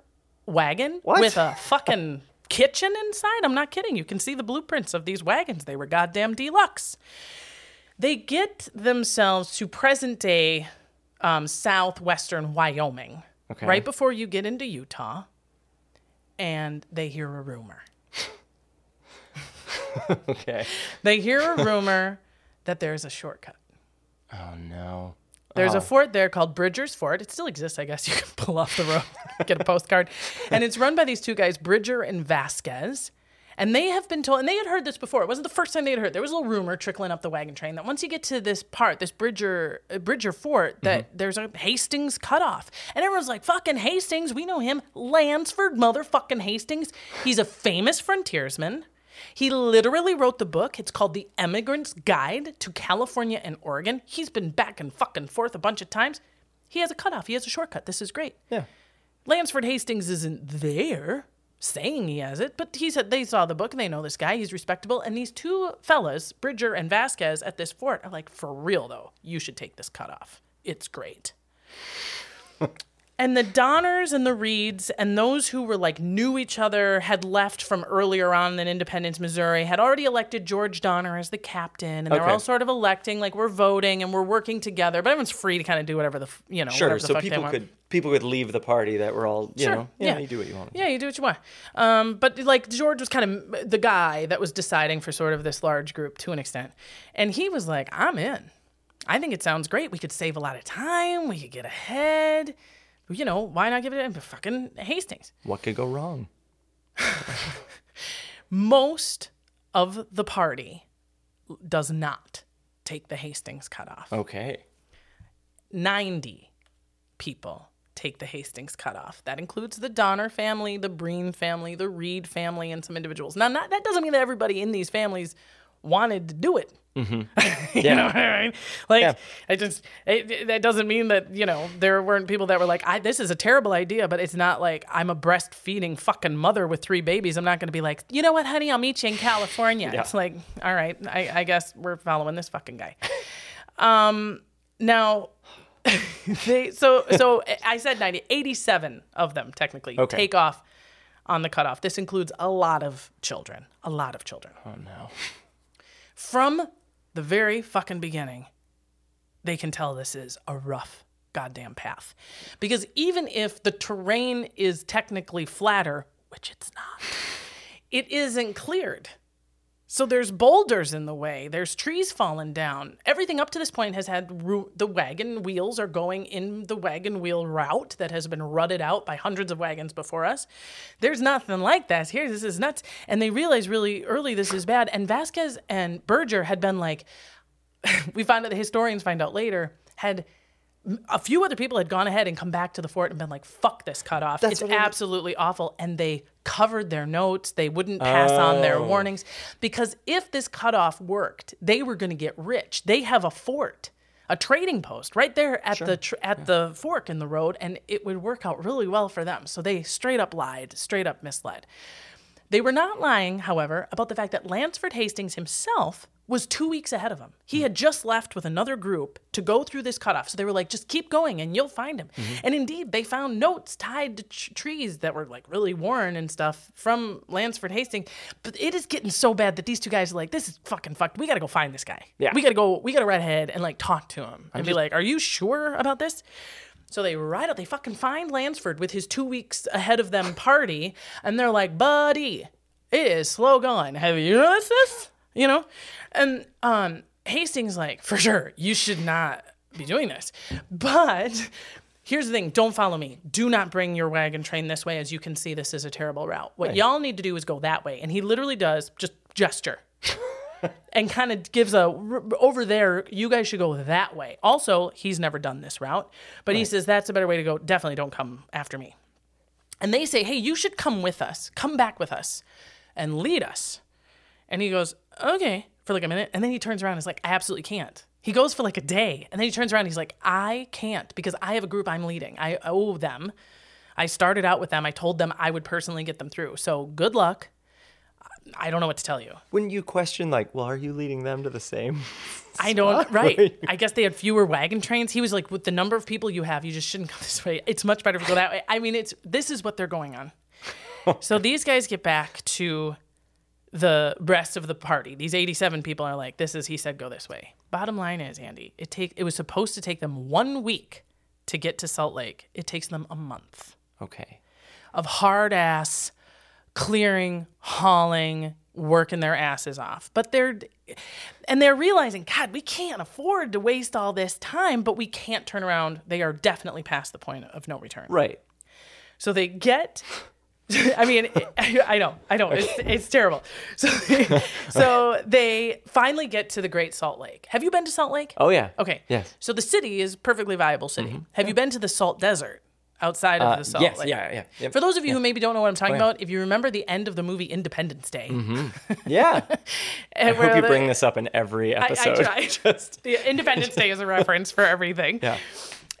Speaker 1: wagon
Speaker 2: What?
Speaker 1: with a fucking kitchen inside. I'm not kidding. You can see the blueprints of these wagons. They were goddamn deluxe. They get themselves to present day um, southwestern Wyoming,
Speaker 2: Okay.
Speaker 1: right before you get into Utah, and they hear a rumor. <laughs>
Speaker 2: okay.
Speaker 1: They hear a rumor that there's a shortcut.
Speaker 2: Oh no.
Speaker 1: There's
Speaker 2: Oh.
Speaker 1: a fort there called Bridger's Fort. It still exists, I guess. <laughs> You can pull off the road, <laughs> get a postcard. And it's run by these two guys, Bridger and Vasquez. And they have been told, and they had heard this before. It wasn't the first time they had heard. There was a little rumor trickling up the wagon train that once you get to this part, this Bridger uh, Bridger Fort, that there's a Hastings cutoff. And everyone's like, fucking Hastings, we know him. Lansford motherfucking Hastings. He's a famous frontiersman. He literally wrote the book. It's called The Emigrant's Guide to California and Oregon. He's been back and fucking forth a bunch of times. He has a cutoff. He has a shortcut. This is great.
Speaker 2: Yeah.
Speaker 1: Lansford Hastings isn't there saying he has it, but he said they saw the book and they know this guy. He's respectable. And these two fellas, Bridger and Vasquez, at this fort are like, for real though, you should take this cutoff. It's great. And the Donners and the Reeds and those who were like knew each other had left from earlier on in Independence, Missouri, had already elected George Donner as the captain, and they're all sort of electing like we're voting and we're working together. But everyone's free to kind of do whatever the you know
Speaker 2: Sure. So people could people could leave the party that were all you
Speaker 1: Sure,
Speaker 2: know
Speaker 1: yeah.
Speaker 2: you do what you want.
Speaker 1: Yeah, you do what you want. Um, but like George was kind of the guy that was deciding for sort of this large group to an extent, and he was like, "I'm in. I think it sounds great. We could save a lot of time. We could get ahead. You know, why not give it to fucking Hastings?"
Speaker 2: What could go wrong? <laughs>
Speaker 1: Most of the party does not take the Hastings cutoff.
Speaker 2: Okay.
Speaker 1: 90 people take the Hastings cutoff. That includes the Donner family, the Breen family, the Reed family, and some individuals. Now, not, that doesn't mean that everybody in these families wanted to do it. <laughs> you know what I mean? Like,
Speaker 2: Yeah.
Speaker 1: I just, it, it- that doesn't mean that, you know, there weren't people that were like, I, this is a terrible idea, but it's not like I'm a breastfeeding fucking mother with three babies. I'm not going to be like, you know what, honey, I'll meet you in California. It's like, all right, I, I guess we're following this fucking guy. Um, now, <laughs> they so so I said 90, 87 of them technically
Speaker 2: Okay.
Speaker 1: take off on the cutoff. This includes a lot of children, a lot of children.
Speaker 2: Oh no.
Speaker 1: From the very fucking beginning, they can tell this is a rough goddamn path. Because even if the terrain is technically flatter, which it's not, it isn't cleared. So there's boulders in the way. There's trees falling down. Everything up to this point has had ru- the wagon wheels are going in the wagon wheel route that has been rutted out by hundreds of wagons before us. There's nothing like that here. This is nuts. And they realize really early this is bad. And Vasquez and Bridger had been like, <laughs> we find out the historians find out later had a few other people had gone ahead and come back to the fort and been like, "Fuck this cutoff!
Speaker 2: That's
Speaker 1: it's
Speaker 2: what I-
Speaker 1: absolutely awful." And they covered their notes. They wouldn't pass on their
Speaker 2: Oh.
Speaker 1: warnings because if this cutoff worked, they were going to get rich. They have a fort, a trading post right there at the tr- at the fork in the road, and it would work out really well for them. So they straight up lied, straight up misled. They were not lying, however, about the fact that Lansford Hastings himself was two weeks ahead of him. He had just left with another group to go through this cutoff. So they were like, just keep going and you'll find him. Mm-hmm. And indeed, they found notes tied to tr- trees that were like really worn and stuff from Lansford Hastings. But it is getting so bad that these two guys are like, this is fucking fucked. We got to go find this guy.
Speaker 2: Yeah.
Speaker 1: We got to go, we got to ride ahead and like talk to him and be like, are you sure about this? So they ride out, they fucking find Lansford with his two weeks ahead of them party, and they're like, buddy, it is slow going. Have you noticed this? You know? And um Hastings like, for sure, you should not be doing this. But here's the thing, don't follow me. Do not bring your wagon train this way. As you can see, this is a terrible route. What y'all need to do is go that way. And he literally does just gesture and kind of gives a over there you guys should go that way. Also he's never done this route but he says that's a better way to go. Definitely don't come after me. And they say hey you should come with us. Come back with us and lead us. And he goes okay for like a minute and then he turns around and is like i absolutely can't. He goes for like a day and then he turns around and he's like i can't because i have a group i'm leading. I owe them. I started out with them. I told them i would personally get them through. So good luck i don't know what to tell you
Speaker 2: Wouldn't you question like, well, are you leading them to the same? <laughs>
Speaker 1: I don't. Right. I guess they had fewer wagon trains. He was like, with the number of people you have, you just shouldn't go <laughs> this way. It's much better to go that way. I mean, it's this is what they're going on. <laughs> so these guys get back to the rest of the party. These 87 people are like, this is he said go this way. Bottom line is, Andy, it take it was supposed to take them one week to get to Salt Lake. It takes them a month
Speaker 2: Okay.
Speaker 1: of hard ass clearing, hauling, working their asses off. But they're and they're realizing, God, we can't afford to waste all this time, but we can't turn around. They are definitely past the point of no return.
Speaker 2: Right.
Speaker 1: So they get <laughs> I mean, I, know, I know, it's, it's terrible. So, <laughs> so they finally get to the Great Salt Lake. Have you been to Salt Lake?
Speaker 2: Oh yeah.
Speaker 1: Okay.
Speaker 2: Yes.
Speaker 1: So the city is a perfectly viable city. Mm-hmm. Have you been to the Salt Desert outside of
Speaker 2: Uh,
Speaker 1: the Salt
Speaker 2: yes. Yeah. Yeah. Yep.
Speaker 1: For those of you who maybe don't know what I'm talking
Speaker 2: Oh, yeah.
Speaker 1: about, if you remember the end of the movie Independence Day, <laughs>
Speaker 2: Yeah.
Speaker 1: and
Speaker 2: I hope you
Speaker 1: the-
Speaker 2: bring this up in every
Speaker 1: I, I
Speaker 2: episode.
Speaker 1: tried. <laughs>
Speaker 2: Just
Speaker 1: the Independence Day is a reference for everything.
Speaker 2: yeah.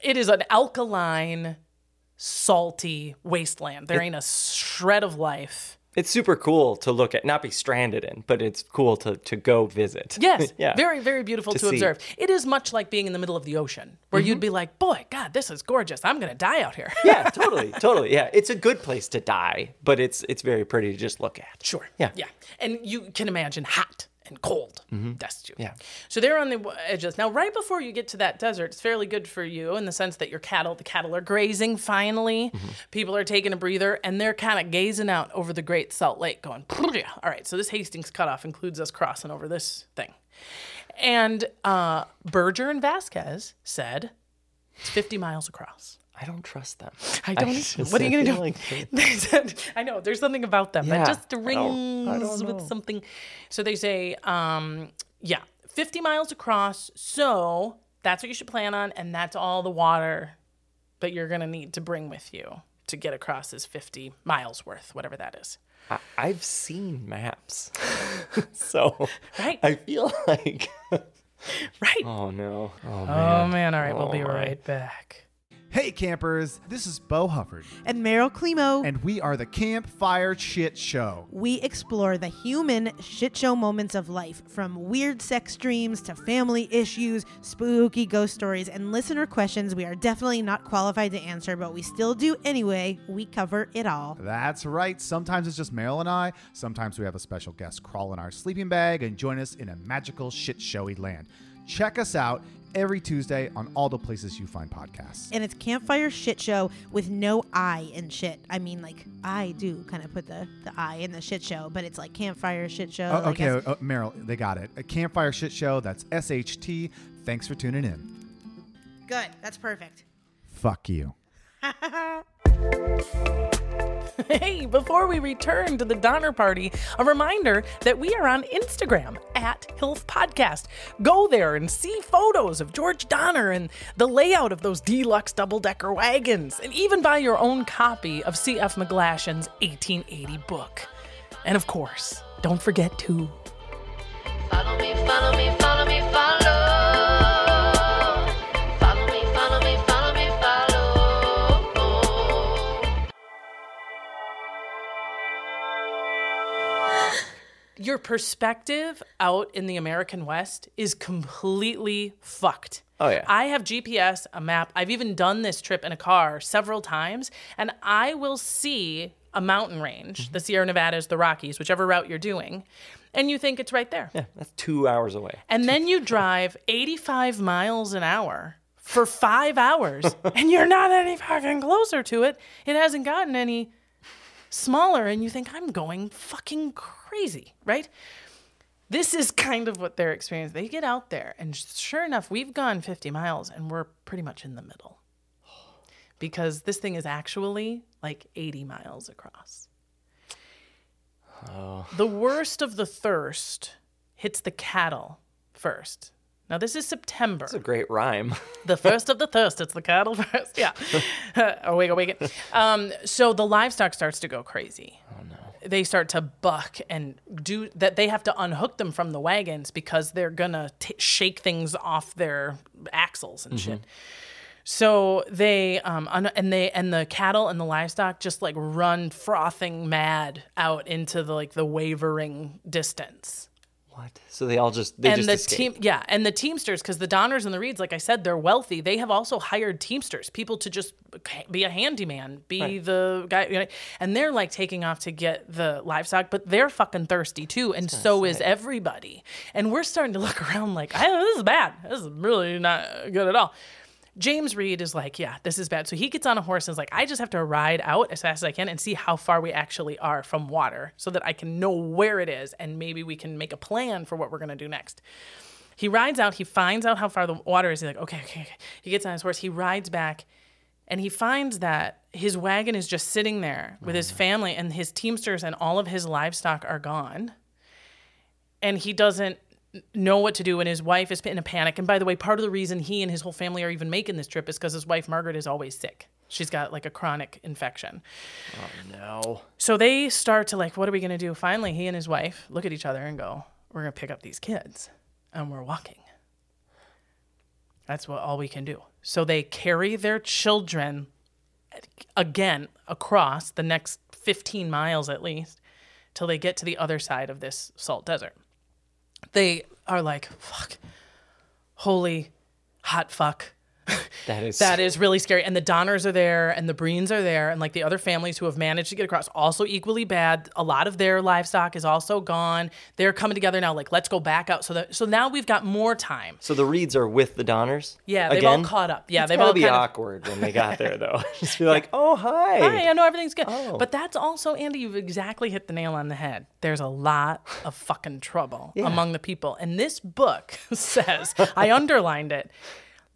Speaker 1: It is an alkaline, salty wasteland. There ain't a shred of life
Speaker 2: it's super cool to look at, not be stranded in, but it's cool to to go visit. <laughs>
Speaker 1: Yes,
Speaker 2: yeah.
Speaker 1: very, very beautiful to,
Speaker 2: To
Speaker 1: observe. It is much like being in the middle of the ocean, where you'd mm-hmm. be like, boy, God, this is gorgeous. I'm going to die out here.
Speaker 2: yeah, <laughs> totally, totally. Yeah, it's a good place to die, but it's it's very pretty to just look at.
Speaker 1: Sure.
Speaker 2: Yeah.
Speaker 1: Yeah. And you can imagine hot and cold. That's you.
Speaker 2: Yeah.
Speaker 1: So they're on the edges. Now, right before you get to that desert, it's fairly good for you in the sense that your cattle, the cattle are grazing finally. People are taking a breather and they're kind of gazing out over the Great Salt Lake going, all right, so this Hastings cutoff includes us crossing over this thing. And uh, Bridger and Vasquez said it's 50 miles across.
Speaker 2: I don't trust them. <laughs>
Speaker 1: I don't. <laughs>
Speaker 2: just-
Speaker 1: what are you going <laughs> to do?
Speaker 2: like they-
Speaker 1: They said, I know there's something about them that
Speaker 2: Yeah,
Speaker 1: just
Speaker 2: I don't-
Speaker 1: rings
Speaker 2: I don't
Speaker 1: with something. So they say, um, yeah, 50 miles across. So that's what you should plan on, and that's all the water that you're going to need to bring with you to get across is 50 miles worth, whatever that is.
Speaker 2: I, I've seen maps, so
Speaker 1: Right.
Speaker 2: I feel like.
Speaker 1: Right.
Speaker 2: Oh no! Oh man!
Speaker 1: Oh man! All right, we'll be
Speaker 2: Oh, my.
Speaker 1: right back.
Speaker 4: Hey campers, this is Bo Hufford,
Speaker 5: and Meryl Climo.
Speaker 4: and we are the Campfire Shit Show.
Speaker 5: we explore the human shit show moments of life, from weird sex dreams to family issues, spooky ghost stories, and listener questions we are definitely not qualified to answer, but we still do anyway. We cover it all.
Speaker 4: That's right. Sometimes it's just Meryl and I. Sometimes we have a special guest crawl in our sleeping bag and join us in a magical shit showy land. Check us out every Tuesday on all the places you find podcasts.
Speaker 5: And it's Campfire Shit Show with no I in shit. I mean, like, I do kind of put the, the I in the shit show, but it's like Campfire Shit Show.
Speaker 4: Oh, okay, uh, Meryl, they got it. A Campfire Shit Show. That's S H T. Thanks for tuning in.
Speaker 5: Good. That's perfect.
Speaker 4: Fuck you. <laughs> <laughs>
Speaker 1: Hey, before we return to the Donner Party, a reminder that we are on Instagram at Hilf Podcast. Go there and see photos of George Donner and the layout of those deluxe double decker wagons, and even buy your own copy of C.F. McGlashan's 1880 book. And of course, don't forget to
Speaker 3: Follow me, follow me, follow.
Speaker 1: Your perspective out in the American West is completely fucked.
Speaker 2: Oh, yeah.
Speaker 1: I have GPS, a map. I've even done this trip in a car several times, and I will see a mountain range,
Speaker 2: Mm-hmm.
Speaker 1: the Sierra Nevadas, the Rockies, whichever route you're doing, and you think it's right there.
Speaker 2: Yeah, that's two hours away.
Speaker 1: And then you drive <laughs> 85 miles an hour for five hours, and you're not any fucking closer to it. It hasn't gotten any smaller, and you think, I'm going fucking crazy, right? This is kind of what they're experiencing. They get out there, and sure enough, we've gone 50 miles, and we're pretty much in the middle. Because this thing is actually like 80 miles across. The worst of the thirst hits the cattle first. Now, this is September.
Speaker 2: It's a great rhyme. <laughs>
Speaker 1: The first of the thirst. It's the cattle first. Yeah. <laughs> <laughs> awake, awake. Um, so the livestock starts to go crazy. Oh, no. They start to buck and do that. They have to unhook them from the wagons because they're going to shake things off their axles and shit. So they um un- and they and the cattle and the livestock just like run frothing mad out into the like the wavering distance
Speaker 2: what? So they all just they
Speaker 1: and
Speaker 2: just
Speaker 1: the
Speaker 2: escape.
Speaker 1: team yeah and the teamsters because the donners and the reeds like i said they're wealthy. They have also hired teamsters people to just be a handyman be the guy you know, and they're like taking off to get the livestock but they're fucking thirsty too and so is everybody. And we're starting to look <laughs> around like I, this is bad. This is really not good at all James Reed is like, yeah, this is bad. So he gets on a horse and is like, I just have to ride out as fast as I can and see how far we actually are from water so that I can know where it is and maybe we can make a plan for what we're going to do next. He rides out, he finds out how far the water is. He's like, okay, okay, okay. He gets on his horse, he rides back, and he finds that his wagon is just sitting there with his family and his teamsters and all of his livestock are gone. And he doesn't know what to do and his wife is in a panic. And by the way part of the reason he and his whole family are even making this trip is because his wife margaret is always sick. She's got like a chronic infection.
Speaker 2: Oh No.
Speaker 1: so they start to like what are we going to do? Finally he and his wife look at each other and go we're going to pick up these kids. And we're walking. That's what all we can do. So they carry their children again across the next 15 miles at least till they get to the other side of this salt desert. They are like, fuck, holy hot fuck. <laughs>
Speaker 2: That is
Speaker 1: That is really scary. And the Donners are there, and the Breens are there, and like the other families who have managed to get across, also equally bad. A lot of their livestock is also gone. They're coming together now. Like, let's go back out. So that so now we've got more time.
Speaker 2: So the Reeds are with the Donners.
Speaker 1: Yeah, they've
Speaker 2: again?
Speaker 1: all caught up. Yeah,
Speaker 2: It's
Speaker 1: they've all
Speaker 2: be
Speaker 1: kind of-
Speaker 2: awkward when they got there though. <laughs> Just be like, oh hi.
Speaker 1: Hi, I know everything's good.
Speaker 2: Oh.
Speaker 1: But that's also, Andy, you've exactly hit the nail on the head. There's a lot of fucking trouble <laughs> among the people. And this book says, I underlined it,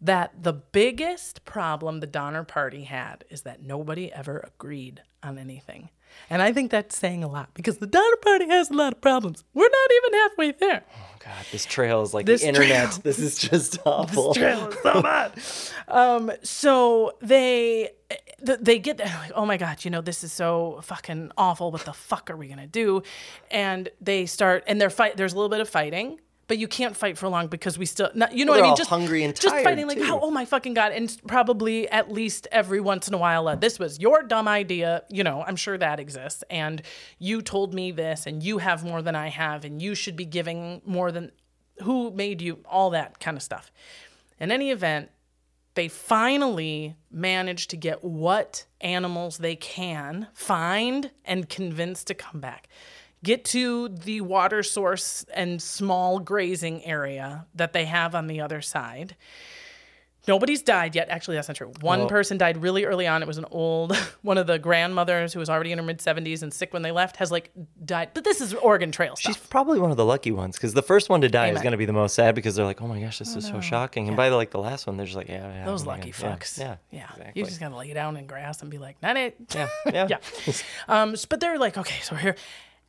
Speaker 1: that the biggest problem the Donner Party had is that nobody ever agreed on anything. And I think that's saying a lot because the Donner Party has a lot of problems. We're not even halfway there.
Speaker 2: Oh God, this trail is like
Speaker 1: This
Speaker 2: the internet.
Speaker 1: trail- <laughs>
Speaker 2: This is just awful.
Speaker 1: This trail is so <laughs> bad. Um, so they they get there like, oh my god, you know this is so fucking awful. What the fuck are we gonna do? And they start and they're fight. There's a little bit of fighting. But you can't fight for long because we still, not, you know
Speaker 2: Well,
Speaker 1: what I mean? Just
Speaker 2: hungry and tired.
Speaker 1: just fighting like,
Speaker 2: too.
Speaker 1: oh my fucking god! And probably at least every once in a while, uh, this was your dumb idea. You know, I'm sure that exists. And you told me this, and you have more than I have, and you should be giving more than who made you all that kind of stuff. In any event, they finally manage to get what animals they can find and convince to come back. Get to the water source and small grazing area that they have on the other side. Nobody's died yet. Actually, that's not true. One
Speaker 2: Well-
Speaker 1: person died really early on. It was an old, <laughs> one of the grandmothers who was already in her mid 70s and sick when they left, has like died. But this is Oregon Trail stuff.
Speaker 2: She's probably one of the lucky ones because the first one to die is going to be the most sad because they're like, oh my gosh, this is so shocking. And by the like the last one, they're just like, yeah, yeah.
Speaker 1: Those
Speaker 2: oh
Speaker 1: lucky
Speaker 2: God,
Speaker 1: fucks.
Speaker 2: Yeah,
Speaker 1: Yeah.
Speaker 2: yeah, exactly.
Speaker 1: You just gotta lay down in grass and be like, not it.
Speaker 2: yeah, <laughs> yeah,
Speaker 1: yeah. <laughs> Um, but they're like, okay, so we're here,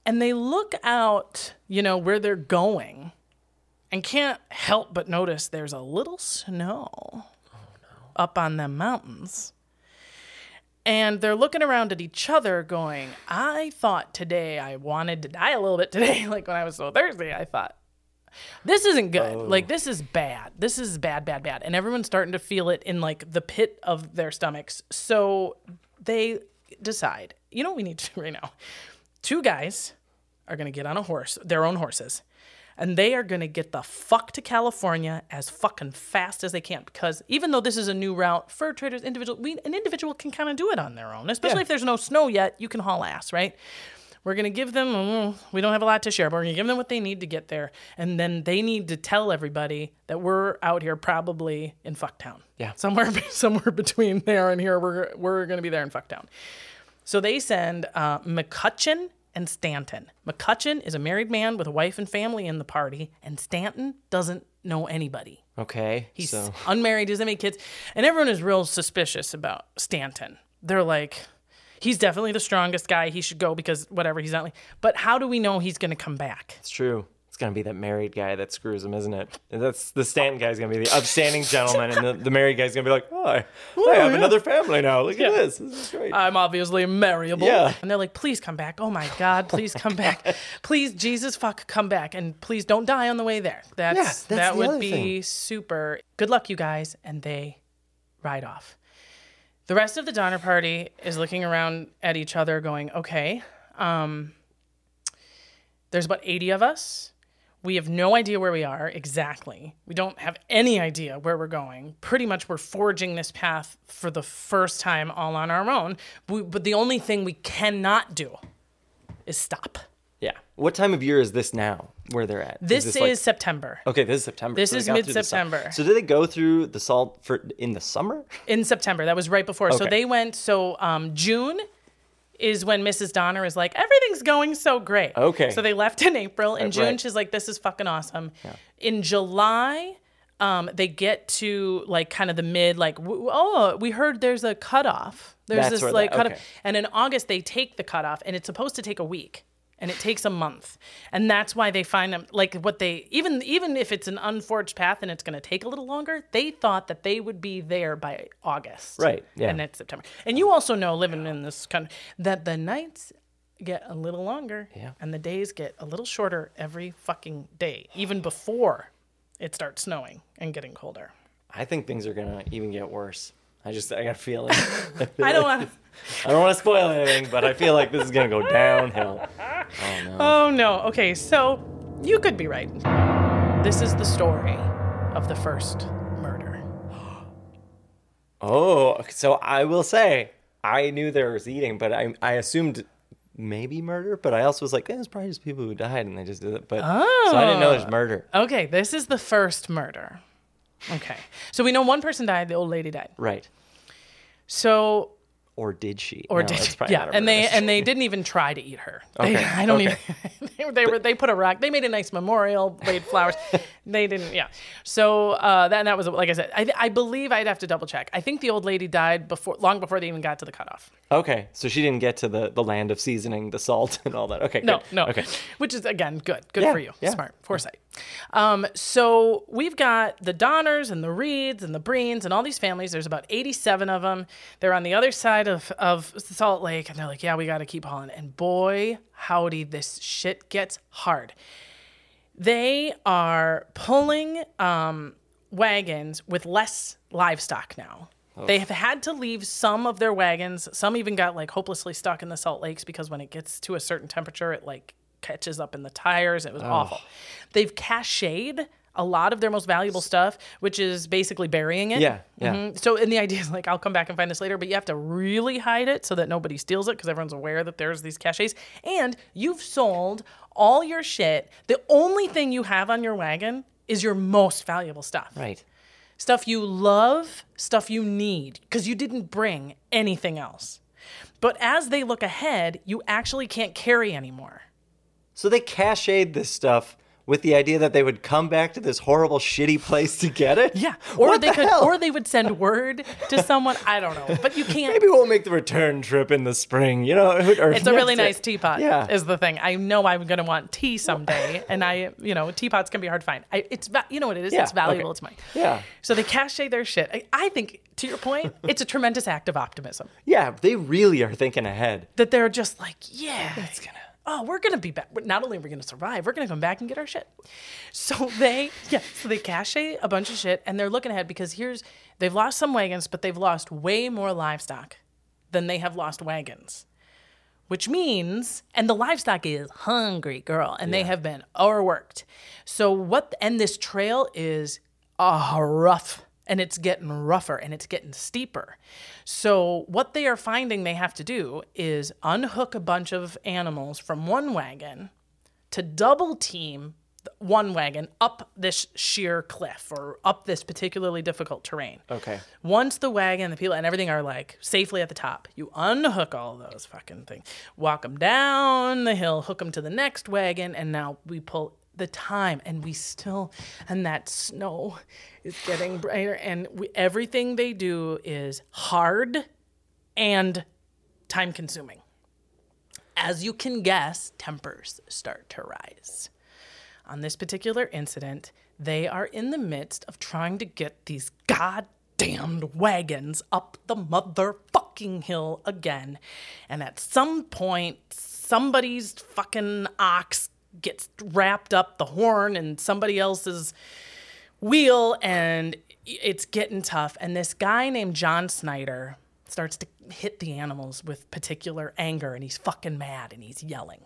Speaker 1: and they look out, you know, where they're going, and can't help but notice there's a little snow up on them mountains. And they're looking around at each other, going, I thought today I wanted to die a little bit today. <laughs> like when I was so thirsty, I thought, this isn't good. Oh. Like this is bad. This is bad, bad, bad. And everyone's starting to feel it in like the pit of their stomachs. So they decide, you know what we need to do right now? Two guys are gonna get on a horse, their own horses, and they are gonna get the fuck to California as fucking fast as they can. Because even though this is a new route, fur traders, individual, we, an individual can kind of do it on their own. Especially
Speaker 2: Yeah.
Speaker 1: if there's no snow yet, you can haul ass, right? We're going to give them, mm, we don't have a lot to share, but we're going to give them what they need to get there. And then they need to tell everybody that we're out here probably in Fucktown.
Speaker 2: Yeah.
Speaker 1: Somewhere, <laughs> somewhere between there and here, we're, we're going to be there in Fucktown. So they send uh, McCutcheon and Stanton. McCutcheon is a married man with a wife and family in the party, and Stanton doesn't know anybody.
Speaker 2: Okay,
Speaker 1: He's
Speaker 2: so <laughs>
Speaker 1: unmarried, doesn't have any kids, and everyone is real suspicious about Stanton. They're like, he's definitely the strongest guy. He should go because whatever he's not. Like, but how do we know he's going to come back?
Speaker 2: it's true. It's gonna be that married guy that screws him, isn't it? And that's the Stanton guy's gonna be the upstanding gentleman, and the, the married guy's gonna be like, oh, I, I have another family now. Look
Speaker 1: Yeah.
Speaker 2: at this. This is great.
Speaker 1: I'm obviously marryable.
Speaker 2: Yeah.
Speaker 1: And they're like, please come back. Oh my God, please come back. <laughs> Please, Jesus, fuck, come back. And please don't die on the way there. That's,
Speaker 2: Yeah, that's
Speaker 1: that
Speaker 2: the
Speaker 1: would be
Speaker 2: thing.
Speaker 1: super. Good luck, you guys. And they ride off. The rest of the Donner Party is looking around at each other, going, okay, um, there's about 80 of us. We have no idea where we are exactly. We don't have any idea where we're going. Pretty much, we're forging this path for the first time all on our own. But, but the only thing we cannot do is stop.
Speaker 2: yeah. What time of year is this now? Where they're at?
Speaker 1: This is,
Speaker 2: like-
Speaker 1: September.
Speaker 2: Okay, this is September.
Speaker 1: This
Speaker 2: they
Speaker 1: is
Speaker 2: got through the sum-
Speaker 1: mid-September.
Speaker 2: So did they go through the salt for in the summer?
Speaker 1: in September. That was right before. So they went. So um, June is when Mrs. Donner is like, everything's going so great.
Speaker 2: Okay.
Speaker 1: So they left in April. In
Speaker 2: Right,
Speaker 1: June,
Speaker 2: right.
Speaker 1: she's like, this is fucking awesome. In July. Um, they get to like kind of the mid, like, w- oh, we heard there's a cutoff. There's
Speaker 2: That's
Speaker 1: this like
Speaker 2: that-
Speaker 1: cutoff. And in August, they take the cutoff, and it's supposed to take a week. And it takes a month, and that's why they find them like what they even even if it's an unforged path and it's going to take a little longer. They thought that they would be there by August,
Speaker 2: Right, yeah.
Speaker 1: And it's September. And you also know, living in this country, that the nights get a little longer,
Speaker 2: Yeah.
Speaker 1: and the days get a little shorter every fucking day, even before it starts snowing and getting colder.
Speaker 2: I think things are gonna even get worse. I just I got a feeling. <laughs>
Speaker 1: I don't want.
Speaker 2: I don't want to spoil anything, but I feel like this is gonna go downhill. <laughs> Oh no.
Speaker 1: Oh no. Okay, so you could be right. This is the story of the first murder. <gasps>
Speaker 2: Oh, so I will say I knew there was eating, but I I assumed maybe murder, but I also was like, eh, it's probably just people who died and they just did it. But so I didn't know there's murder.
Speaker 1: Okay, this is the first murder. Okay. So we know one person died, the old lady died.
Speaker 2: Right.
Speaker 1: So
Speaker 2: Or did she?
Speaker 1: or
Speaker 2: No,
Speaker 1: did
Speaker 2: she?
Speaker 1: yeah, and they and they didn't even try to eat her. They,
Speaker 2: Okay,
Speaker 1: I don't
Speaker 2: okay.
Speaker 1: even. <laughs> they, they were they put a rock. They made a nice memorial, laid flowers. <laughs> they didn't. Yeah. So uh, that and that was like I said. I, I believe I'd have to double check. I think the old lady died before, long before they even got to the cutoff.
Speaker 2: Okay, so she didn't get to the the land of seasoning, the salt, <laughs> and all that. Okay.
Speaker 1: No,
Speaker 2: good.
Speaker 1: no.
Speaker 2: Okay.
Speaker 1: Which is again good. Good
Speaker 2: Yeah,
Speaker 1: for you.
Speaker 2: yeah.
Speaker 1: Smart foresight. Um, so we've got the Donners and the Reeds and the Breens and all these families. There's about 87 of them. They're on the other side of of Salt Lake, and they're like, yeah, we got to keep hauling. And boy, howdy, this shit gets hard. They are pulling um, wagons with less livestock now. They have had to leave some of their wagons. Some even got like hopelessly stuck in the salt lakes because when it gets to a certain temperature, it like catches up in the tires. It was awful. They've cached a lot of their most valuable stuff, which is basically burying it.
Speaker 2: Yeah, yeah.
Speaker 1: Mhm. So, and the idea is like, I'll come back and find this later, but you have to really hide it so that nobody steals it because everyone's aware that there's these caches. And you've sold all your shit. The only thing you have on your wagon is your most valuable stuff.
Speaker 2: Right.
Speaker 1: Stuff you love, stuff you need, because you didn't bring anything else. But as they look ahead, you actually can't carry anymore.
Speaker 2: So they cached this stuff with the idea that they would come back to this horrible, shitty place to get it.
Speaker 1: Yeah. <laughs> Or
Speaker 2: What
Speaker 1: they
Speaker 2: the
Speaker 1: could
Speaker 2: hell?
Speaker 1: or they would send word to <laughs> someone. I don't know. But you can't
Speaker 2: Maybe we'll make the return trip in the spring. You know, <laughs>
Speaker 1: It's a really nice teapot.
Speaker 2: Yeah.
Speaker 1: is the thing. I know I'm gonna want tea someday, and I, you know, teapots can be hard to find. I, it's you know what it is.
Speaker 2: Yeah,
Speaker 1: it's valuable.
Speaker 2: okay.
Speaker 1: It's mine.
Speaker 2: Yeah.
Speaker 1: So they cache their shit. I, I think, to your point, it's a tremendous act of optimism
Speaker 2: Yeah, they really are thinking ahead.
Speaker 1: that they're just like, yeah, it's gonna. Oh, we're gonna be back. Not only are we gonna survive, we're gonna come back and get our shit. So they, yeah, so they cache a bunch of shit, and they're looking ahead because here's they've lost some wagons, but they've lost way more livestock than they have lost wagons. which means and the livestock is hungry girl and they have been overworked so what and this trail is uh, rough and it's getting rougher and it's getting steeper so what they are finding they have to do is unhook a bunch of animals from one wagon to double team one wagon up this sheer cliff or up this particularly difficult terrain
Speaker 2: Okay.
Speaker 1: once the wagon, the people, and everything are like safely at the top, you unhook all those fucking things, walk them down the hill, hook them to the next wagon, and now we pull the time, and we still, and that snow is getting brighter, and we, everything they do is hard and time consuming. As you can guess, tempers start to rise on this particular incident, they are in the midst of trying to get these goddamned wagons up the motherfucking hill again. And at some point, somebody's fucking ox gets wrapped up the horn and somebody else's wheel, and it's getting tough. And this guy named John Snyder starts to hit the animals with particular anger, and he's fucking mad and he's yelling.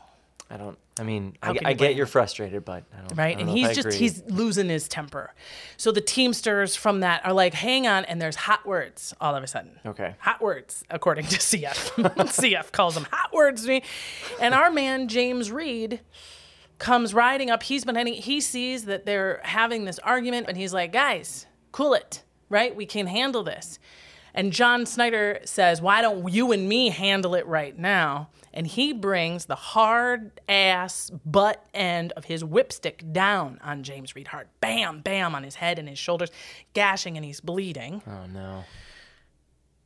Speaker 2: I don't. I mean,
Speaker 1: How
Speaker 2: I, I get you're frustrated, but I don't. I
Speaker 1: right?
Speaker 2: don't
Speaker 1: And he's
Speaker 2: I
Speaker 1: just he's losing his temper. So the Teamsters from that are like, hang on, and there's hot words all of a sudden.
Speaker 2: Okay.
Speaker 1: Hot words, according to <laughs> CF. <laughs> CF calls them hot words to me. And our man James Reed comes riding up. He's been he sees that they're having this argument, and he's like, guys, cool it, right? We can handle this. And John Snyder says, Why don't you and me handle it right now? And he brings the hard ass butt end of his whipstick down on James Reed hard. Bam, bam on his head and his shoulders, gashing and he's bleeding.
Speaker 2: Oh no.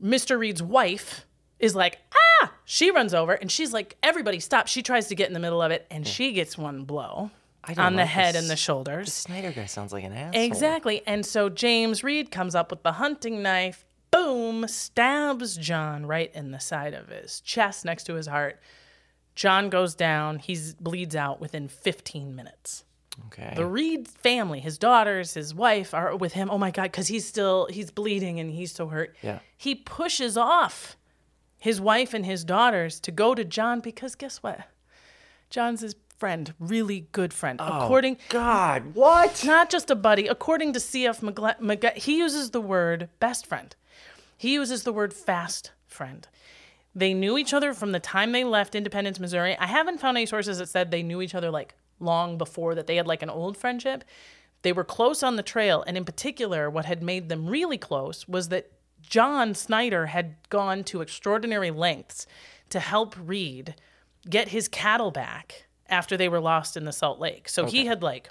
Speaker 1: Mr. Reed's wife is like, ah, she runs over and she's like, everybody stop. She tries to get in the middle of it and she gets one blow on the head
Speaker 2: this.
Speaker 1: and the shoulders.
Speaker 2: The Snyder guy sounds like an asshole.
Speaker 1: Exactly. And so James Reed comes up with the hunting knife, boom, stabs John right in the side of his chest next to his heart. John goes down. He bleeds out within 15 minutes.
Speaker 2: Okay.
Speaker 1: The Reed family, his daughters, his wife are with him. Oh my God, because he's still, he's bleeding and he's so hurt.
Speaker 2: Yeah.
Speaker 1: He pushes off his wife and his daughters to go to John because guess what? John's his friend, really good friend. Oh, According
Speaker 2: God, what?
Speaker 1: not just a buddy. According to C.F. McGle- McG- he uses the word best friend. He uses the word fast friend. They knew each other from the time they left Independence, Missouri. I haven't found any sources that said they knew each other like long before that they had like an old friendship. They were close on the trail, and in particular, what had made them really close was that John Snyder had gone to extraordinary lengths to help Reed get his cattle back after they were lost in the Salt Lake. So he had like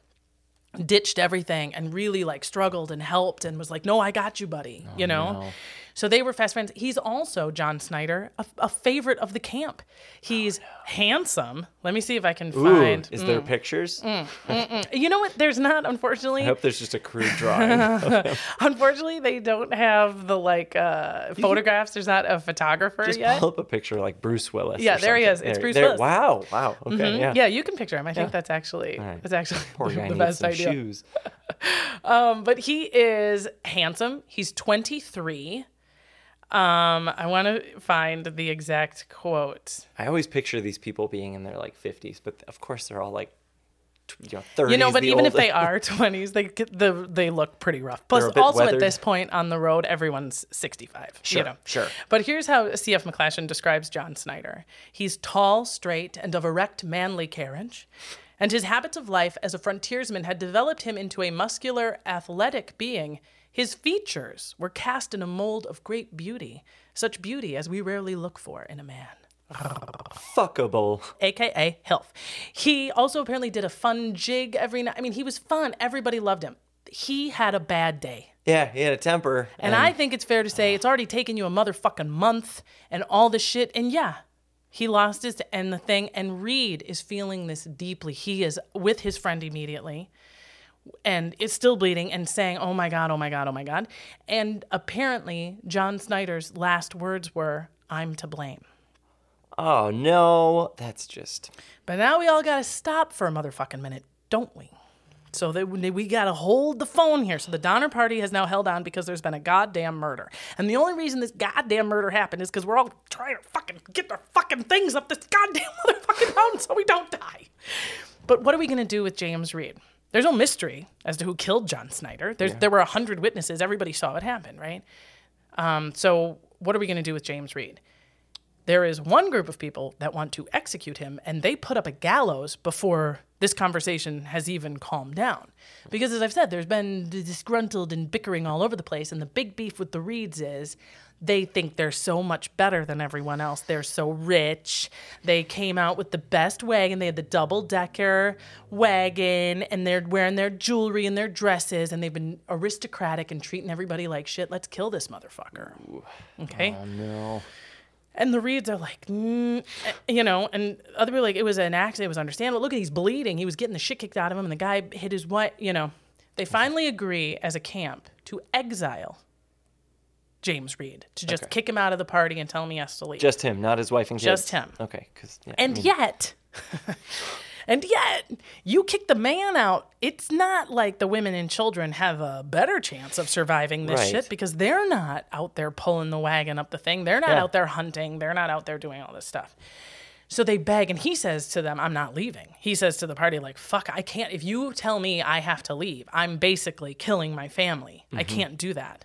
Speaker 1: ditched everything and really like struggled and helped and was like, "No, I got you, buddy." Oh, you know. So they were fast friends. He's also John Snyder, a, a favorite of the camp. He's handsome. Let me see if I can
Speaker 2: Ooh,
Speaker 1: find.
Speaker 2: is there mm. pictures?
Speaker 1: Mm, mm, you know what? There's not, unfortunately.
Speaker 2: I hope there's just a crude drawing. <laughs>
Speaker 1: Unfortunately, they don't have the like uh, photographs. There's not a photographer
Speaker 2: just
Speaker 1: yet.
Speaker 2: pull up a picture like Bruce Willis.
Speaker 1: Yeah, there he
Speaker 2: something.
Speaker 1: is. It's
Speaker 2: There-
Speaker 1: Bruce
Speaker 2: there-
Speaker 1: Willis.
Speaker 2: Wow, wow. Okay, mm-hmm. yeah.
Speaker 1: Yeah, you can picture him. I think that's actually
Speaker 2: right.
Speaker 1: that's actually
Speaker 2: Poor <laughs> guy
Speaker 1: the best idea.
Speaker 2: shoes. <laughs>
Speaker 1: Um, but he is handsome. He's 23. Um, I want to find the exact quote.
Speaker 2: I always picture these people being in their like 50s, but of course they're all like, you know, 30s.
Speaker 1: You know, but even if they are <laughs> 20s, they the they look pretty rough. Plus,
Speaker 2: They're a bit
Speaker 1: also at this point on the road, everyone's 65.
Speaker 2: Sure,
Speaker 1: you know.
Speaker 2: sure.
Speaker 1: But here's how C.F. McGlashan describes John Snyder. He's tall, straight, and of erect, manly carriage. And his habits of life as a frontiersman had developed him into a muscular, athletic being. His features were cast in a mold of great beauty, such beauty as we rarely look for in a man
Speaker 2: fuckable.
Speaker 1: aka Hilf. He also apparently did a fun jig every night. I mean, he was fun. Everybody loved him. He had a bad day.
Speaker 2: Yeah, he had a temper.
Speaker 1: And I think it's fair to say it's already taken you a motherfucking month and all this shit. And yeah, he lost his end the thing. And Reed is feeling this deeply. He is with his friend immediately and is still bleeding and saying, Oh my God, oh my God, oh my God. And apparently, John Snyder's last words were, I'm to blame.
Speaker 2: Oh no, that's just.
Speaker 1: But now we all got to stop for a motherfucking minute, don't we? So that we we got to hold the phone here. So the Donner Party has now held on because there's been a goddamn murder. And the only reason this goddamn murder happened is because we're all trying to fucking get our fucking things up this goddamn <laughs> motherfucking mountain so we don't die. But what are we going to do with James Reed? There's no mystery as to who killed John Snyder. There's, There were a hundred witnesses. Everybody saw it happen, right? Um, so what are we going to do with James Reed? there is one group of people that want to execute him and they put up a gallows before this conversation has even calmed down because as i've said there's been disgruntled and bickering all over the place and the big beef with the reeds is they think they're so much better than everyone else they're so rich they came out with the best wagon they had the double decker wagon and they're wearing their jewelry and their dresses and they've been aristocratic and treating everybody like shit let's kill this motherfucker okay Oh,
Speaker 2: No.
Speaker 1: and the Reeds are like, mm, you know, and other people are like, it was an accident. It was understandable. Look at he's bleeding. He was getting the shit kicked out of him, and the guy hit his what, You know, they finally agree as a camp to exile James Reed to just
Speaker 2: Okay.
Speaker 1: kick him out of the party and tell him he has to leave.
Speaker 2: Just him, not his wife and kids.
Speaker 1: Just him.
Speaker 2: Okay, because yeah, I
Speaker 1: and
Speaker 2: mean,
Speaker 1: yet, <laughs> and yet, you kick the man out. It's not like the women and children have a better chance of surviving this
Speaker 2: Right.
Speaker 1: shit because they're not out there pulling the wagon up the thing. They're not
Speaker 2: Yeah.
Speaker 1: out there hunting. They're not out there doing all this stuff. So they beg, and he says to them, I'm not leaving. He says to the party, like, fuck, I can't. If you tell me I have to leave, I'm basically killing my family. I mm-hmm. can't do that.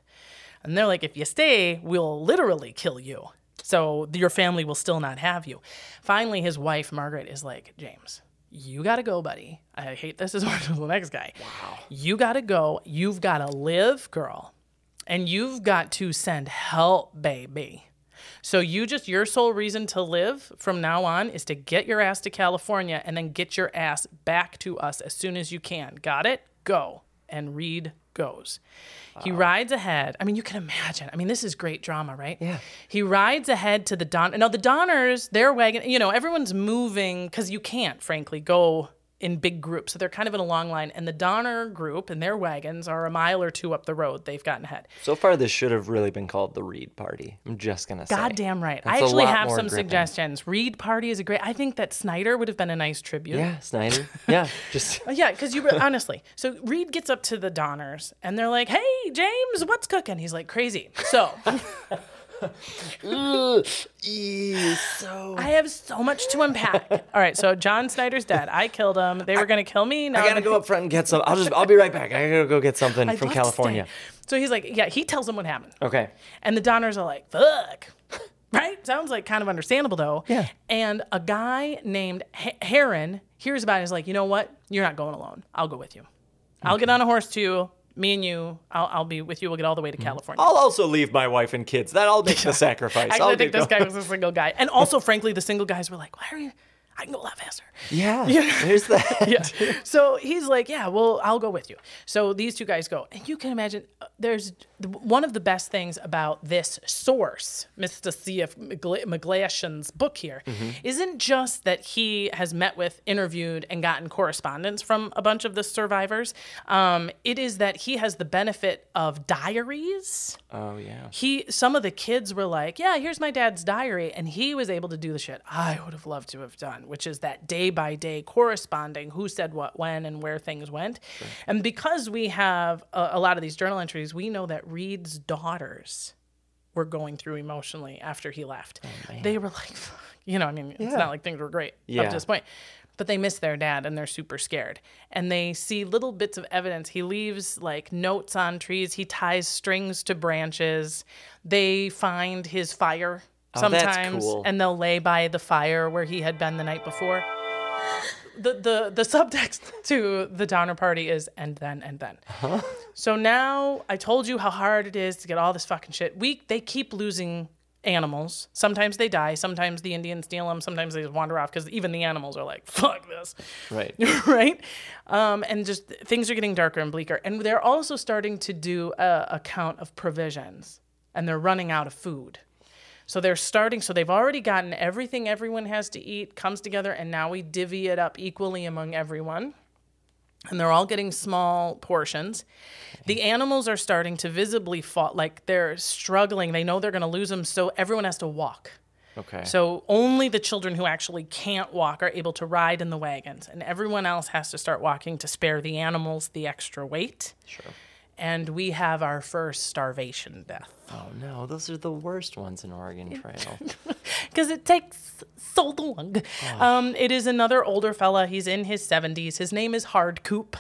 Speaker 1: And they're like, if you stay, we'll literally kill you. So your family will still not have you. Finally, his wife, Margaret, is like, James, you got to go, buddy. I hate this as <laughs> much as the next guy. Wow. You got to go. You've got to live, girl. And you've got to send help, baby. So you just your sole reason to live from now on is to get your ass to California and then get your ass back to us as soon as you can. Got it? Go. And Reed goes. He rides ahead. I mean, you can imagine. I mean, this is great drama, right?
Speaker 2: Yeah.
Speaker 1: He rides ahead to the Don. Now the Donners, their wagon. You know, everyone's moving because you can't, frankly, go in big groups. So they're kind of in a long line. And the Donner group and their wagons are a mile or two up the road. They've gotten ahead.
Speaker 2: So far, this should have really been called the Reed Party. I'm just gonna say.
Speaker 1: Goddamn right.
Speaker 2: That's
Speaker 1: I actually have some
Speaker 2: gripping.
Speaker 1: suggestions. Reed Party is a great. I think that Snyder would have been a nice tribute.
Speaker 2: Yeah, Snyder. <laughs> Yeah, just
Speaker 1: Uh, Yeah, because you honestly. So Reed gets up to the Donners and they're like, "Hey, James, what's cooking?" He's like, "Crazy." So
Speaker 2: So.
Speaker 1: I have so much to unpack. All right, so John Snyder's dead. I killed him. They were gonna kill me. Now
Speaker 2: I gotta
Speaker 1: I'm-
Speaker 2: go up front and get some. I'll just. I'll be right back. I gotta go get something
Speaker 1: I'd
Speaker 2: from
Speaker 1: love to stay.
Speaker 2: California.
Speaker 1: So he's like, yeah, he tells them what happened.
Speaker 2: Okay.
Speaker 1: And the Donners are like, fuck. Right? Sounds like kind of understandable though.
Speaker 2: Yeah.
Speaker 1: And a guy named H- Herron hears about it. and He's like, you know what? You're not going alone. I'll go with you. I'll get on a horse too. Me and you, I'll, I'll be with you. We'll get all the way to mm-hmm. California.
Speaker 2: I'll also leave my wife and kids. That I'll make the <laughs> sacrifice.
Speaker 1: Actually,
Speaker 2: I'll
Speaker 1: I think this guy was a single guy. And also, frankly, the single guys were like, why are you? I can go a lot faster.
Speaker 2: Yeah. There's that. <laughs>
Speaker 1: yeah. So he's like, yeah, well, I'll go with you. So these two guys go, and you can imagine uh, there's the- one of the best things about this source, Mr. C.F. McGla- McGlashan's book here, not just that he has met with, interviewed, and gotten correspondence from a bunch of the survivors. Um, it is that he has the benefit of diaries
Speaker 2: Oh yeah.
Speaker 1: he some of the kids were like yeah here's my dad's diary and he was able to do the shit i would have loved to have done which is that day by day corresponding who said what when and where things went. And because we have a, a lot of these journal entries we know that reed's daughters were going through emotionally after he left. Oh, they were like you know i mean it's not like things were great up to this point but they miss their dad and they're super scared. And they see little bits of evidence. He leaves like notes on trees, he ties strings to branches. They find his fire
Speaker 2: Oh,
Speaker 1: sometimes
Speaker 2: cool.
Speaker 1: and they'll lay by the fire where he had been the night before. The, the the <laughs> subtext to the Donner Party is and then and then. So now I told you how hard it is to get all this fucking shit. We they keep losing animals. Sometimes they die. Sometimes the Indians steal them. Sometimes they just wander off because even the animals are like, "Fuck this."
Speaker 2: Right. <laughs>
Speaker 1: right? Um, and just things are getting darker and bleaker. And they're also starting to do a, a count of provisions, and they're running out of food. So they're starting. So they've already gotten everything everyone has to eat comes together, and now we divvy it up equally among everyone. And they're all getting small portions. The animals are starting to visibly fall, like they're struggling. They know they're going to lose them, so everyone has to walk.
Speaker 2: Okay.
Speaker 1: So only the children who actually can't walk are able to ride in the wagons, and everyone else has to start walking to spare the animals the extra weight.
Speaker 2: Sure.
Speaker 1: And we have our first starvation death
Speaker 2: Oh no, those are the worst ones in Oregon Trail. <laughs>
Speaker 1: because it takes so long. Um, it is another older fella. He's in his 70s. His name is Hard Coop.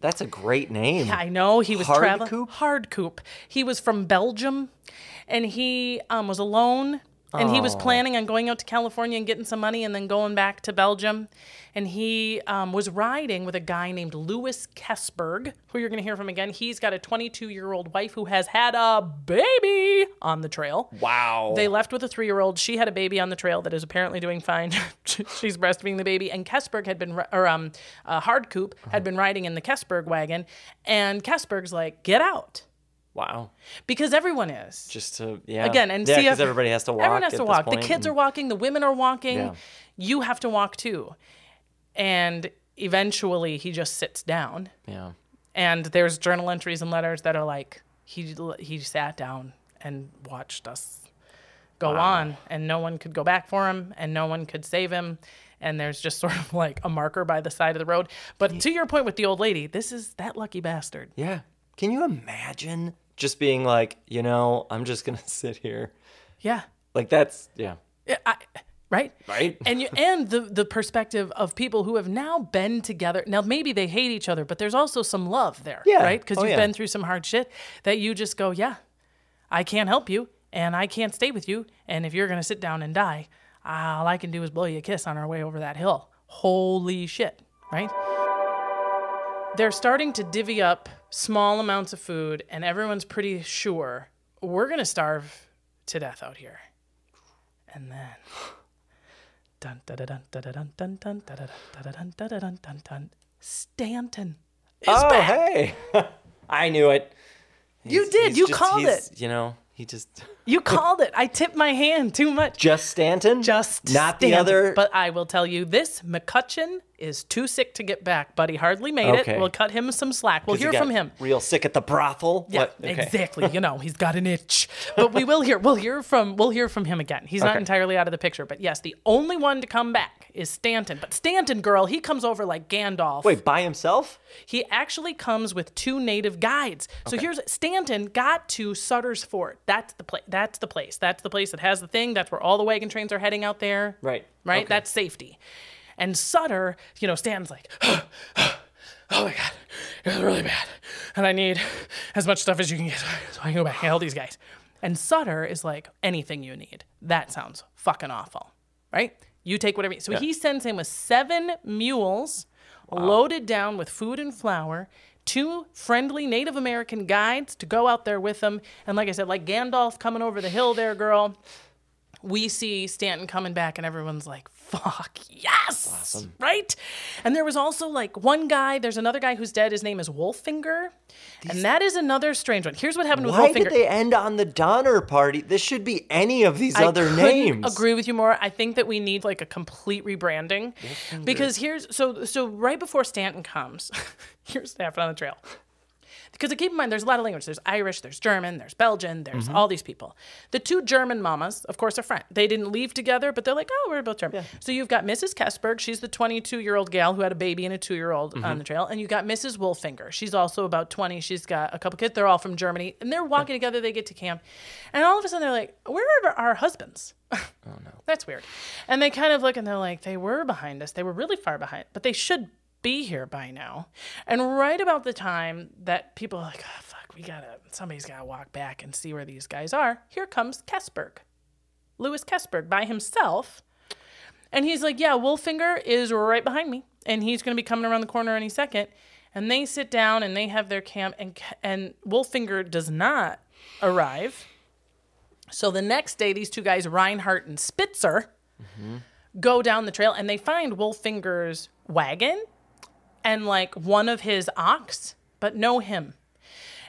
Speaker 2: That's a great name.
Speaker 1: I know he was
Speaker 2: Hard
Speaker 1: traveling.
Speaker 2: Coop?
Speaker 1: Hard Coop. He was from Belgium, and he um, was alone. And he was planning on going out to California and getting some money, and then going back to Belgium. And he um, was riding with a guy named Louis Kessberg, who you're going to hear from again. He's got a 22 year old wife who has had a baby on the trail.
Speaker 2: Wow.
Speaker 1: They left with a three year old. She had a baby on the trail that is apparently doing fine. <laughs> She's breastfeeding the baby. And Kessberg had been, or um, uh, Hardcoop had been riding in the Kessberg wagon. And Kessberg's like, get out.
Speaker 2: Wow.
Speaker 1: Because everyone is.
Speaker 2: Just to yeah.
Speaker 1: Again, and
Speaker 2: yeah,
Speaker 1: see
Speaker 2: because everybody has to walk.
Speaker 1: Everyone has to walk. The kids are walking. The women are walking.
Speaker 2: Yeah.
Speaker 1: You have to walk too. And eventually, he just sits down.
Speaker 2: Yeah.
Speaker 1: And there's journal entries and letters that are like he he sat down and watched us go on, and no one could go back for him, and no one could save him. And there's just <laughs> sort of like a marker by the side of the road. But to your point with the old lady, this is that lucky bastard.
Speaker 2: Yeah. Can you imagine just being like, you know, I'm just gonna <laughs> sit here.
Speaker 1: Yeah.
Speaker 2: Like that's yeah.
Speaker 1: Yeah, I, right?
Speaker 2: Right.
Speaker 1: And you and the the perspective of people who have now been together. Now maybe they hate each other, but there's also some love there,
Speaker 2: Yeah.
Speaker 1: right? Because
Speaker 2: Oh,
Speaker 1: you've
Speaker 2: yeah.
Speaker 1: been through some hard shit that you just go, yeah, I can't help you, and I can't stay with you, and if you're gonna sit down and die, all I can do is blow you a kiss on our way over that hill. Holy shit, right? They're starting to divvy up small amounts of food, and everyone's pretty sure we're gonna starve to death out here. And then dun dun dun dun dun dun dun dun dun dun dun dun dun dun Stanton is
Speaker 2: oh
Speaker 1: back.
Speaker 2: hey. <laughs> I knew it.
Speaker 1: You did. You
Speaker 2: just-
Speaker 1: called it.
Speaker 2: You know, he just
Speaker 1: You called it. I tipped my hand too much.
Speaker 2: just Stanton.
Speaker 1: Just
Speaker 2: not the other.
Speaker 1: But I will tell you this: McCutcheon is too sick to get back, but he hardly made
Speaker 2: Okay.
Speaker 1: it. We'll cut him some slack. We'll
Speaker 2: he
Speaker 1: hear
Speaker 2: got
Speaker 1: from him.
Speaker 2: Real sick at the brothel.
Speaker 1: Yeah,
Speaker 2: What? Okay.
Speaker 1: exactly. You <laughs> know, he's got an itch. But we will hear we'll hear from we'll hear from him again. He's not entirely out of the picture. But yes, the only one to come back is Stanton. But Stanton, girl, he comes over like Gandalf.
Speaker 2: Wait, by himself?
Speaker 1: He actually comes with two native guides. So here's Stanton got to Sutter's Fort. That's the place. That's that's the place. That's the place that has the thing. That's where all the wagon trains are heading out there.
Speaker 2: Right.
Speaker 1: Right?
Speaker 2: Okay.
Speaker 1: That's safety. And Sutter, you know, stands like, <gasps> oh my God, it was really bad. And I need as much stuff as you can get so I can go back and help these guys. And Sutter is like, anything you need. That sounds fucking awful. Right? You take whatever. You, So he sends him with seven mules loaded down with food and flour, two friendly Native American guides to go out there with them. And like I said, like Gandalf coming over the hill there, girl we see Stanton coming back, and everyone's like, fuck, yes! Right? And there was also like one guy, there's another guy who's dead. His name is Wolfinger. and that is another strange one. Here's what happened with
Speaker 2: Why did they end on the Donner Party? This should be any of these
Speaker 1: I
Speaker 2: other names.
Speaker 1: Agree with you more. I think that we need like a complete rebranding because here's so so right before Stanton comes, <laughs> here's what happened on the trail. Because keep in mind, there's a lot of language. There's Irish, there's German, there's Belgian, there's
Speaker 2: Mm-hmm.
Speaker 1: all these people. The two German mamas, of course, are friends. They didn't leave together, but they're like, oh, we're both German. So you've got Mrs. Kessberg. She's the 22 year old gal who had a baby and a two year old
Speaker 2: Mm-hmm.
Speaker 1: on the trail. And you've got Mrs. Wolfinger. She's also about 20. She's got a couple kids. They're all from Germany. And they're walking together. They get to camp. And all of a sudden, they're like, where are our husbands? <laughs> Oh, no. That's weird. And they kind of look and they're like, they were behind us. They were really far behind, but they should be here by now. And right about the time that people are like, oh, fuck, we gotta, somebody's gotta walk back and see where these guys are, here comes Kessberg. Louis Kessberg by himself. And he's like, yeah, Wolfinger is right behind me. And he's to be coming around the corner any second. And they sit down and they have their camp. And, and Wolfinger does not arrive. So the next day, these two guys, Reinhardt and Spitzer, mm-hmm. go down the trail and they find Wolfinger's wagon and like one of his ox, but no him.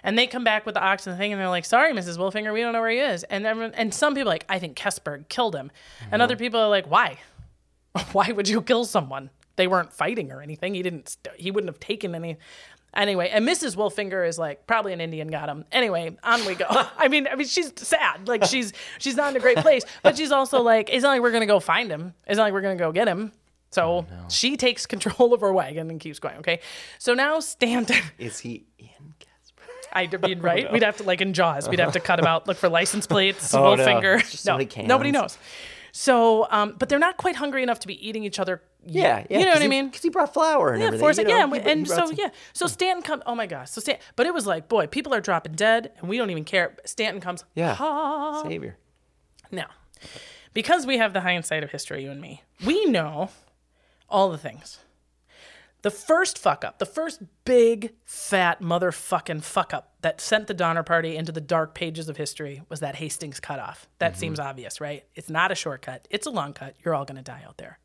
Speaker 1: And they come back with the ox and the thing, and they're like, "Sorry, Mrs. Wolfinger, we don't know where he is." And everyone, and some people are like, "I think Kessberg killed him," and other uh-huh. people are like, "Why? <laughs> Why would you kill someone? They weren't fighting or anything. He didn't. He wouldn't have taken any." Anyway, and Mrs. Wolfinger is like probably an Indian got him. Anyway, on we go. <laughs> I mean, I mean, she's sad. Like she's she's not in a great place, but she's also like, it's not like we're gonna go find him. It's not like we're gonna go get him. So she takes control of her wagon and keeps going. Okay, so now Stanton. <laughs>
Speaker 2: Is he in Casper?
Speaker 1: I mean, <laughs> right? We'd have to like in Jaws. We'd have to cut him out, look for license <laughs> plates,
Speaker 2: Oh, no.
Speaker 1: Wolfinger.
Speaker 2: Just so
Speaker 1: no,
Speaker 2: many
Speaker 1: nobody knows. So, um, but they're not quite hungry enough to be eating each other.
Speaker 2: Yeah, yeah.
Speaker 1: you know what I mean?
Speaker 2: Because he brought flour and
Speaker 1: Yeah,
Speaker 2: everything.
Speaker 1: force
Speaker 2: you know,
Speaker 1: yeah, and,
Speaker 2: he
Speaker 1: and so
Speaker 2: some-
Speaker 1: yeah, so Stanton comes. Oh my gosh, so Stan, but it was like, boy, people are dropping dead, and we don't even care. Stanton comes.
Speaker 2: Yeah.
Speaker 1: "Ha."
Speaker 2: Savior.
Speaker 1: Now, because we have the hindsight of history, you and me, we know all the things. The first fuck up, the first big fat motherfucking fuck up that sent the Donner Party into the dark pages of history was that Hastings cutoff. That mm-hmm. seems obvious, right? It's not a shortcut, it's a long cut. You're all going to die out there.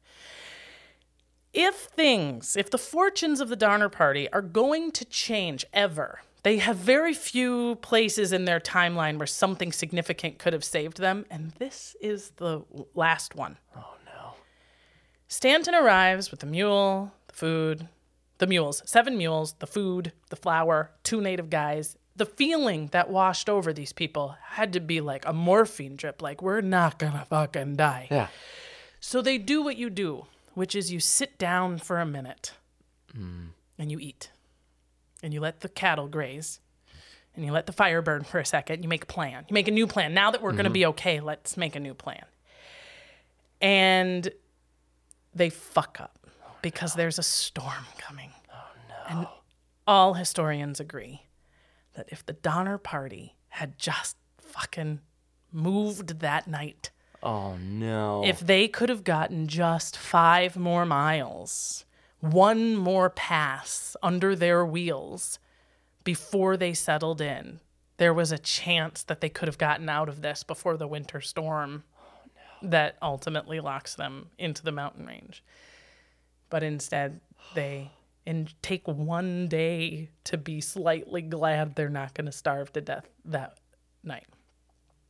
Speaker 1: If things, if the fortunes of the Donner Party are going to change ever, they have very few places in their timeline where something significant could have saved them, and this is the last one. Oh, Stanton arrives with the mule, the food, the mules, seven mules, the food, the flour, two native guys. The feeling that washed over these people had to be like a morphine drip, like, we're not gonna fucking die.
Speaker 2: Yeah.
Speaker 1: So they do what you do, which is you sit down for a minute hmm. and you eat. And you let the cattle graze. And you let the fire burn for a second. You make a plan. You make a new plan. Now that we're going to mm-hmm. be okay, let's make a new plan. And they fuck up because there's a storm coming. Oh, no. And all historians agree that if the Donner Party had just fucking moved that night,
Speaker 2: Oh no.
Speaker 1: if they could have gotten just five more miles, one more pass under their wheels before they settled in, there was a chance that they could have gotten out of this before the winter storm that ultimately locks them into the mountain range. But instead, they and take one day to be slightly glad they're not going to starve to death that night.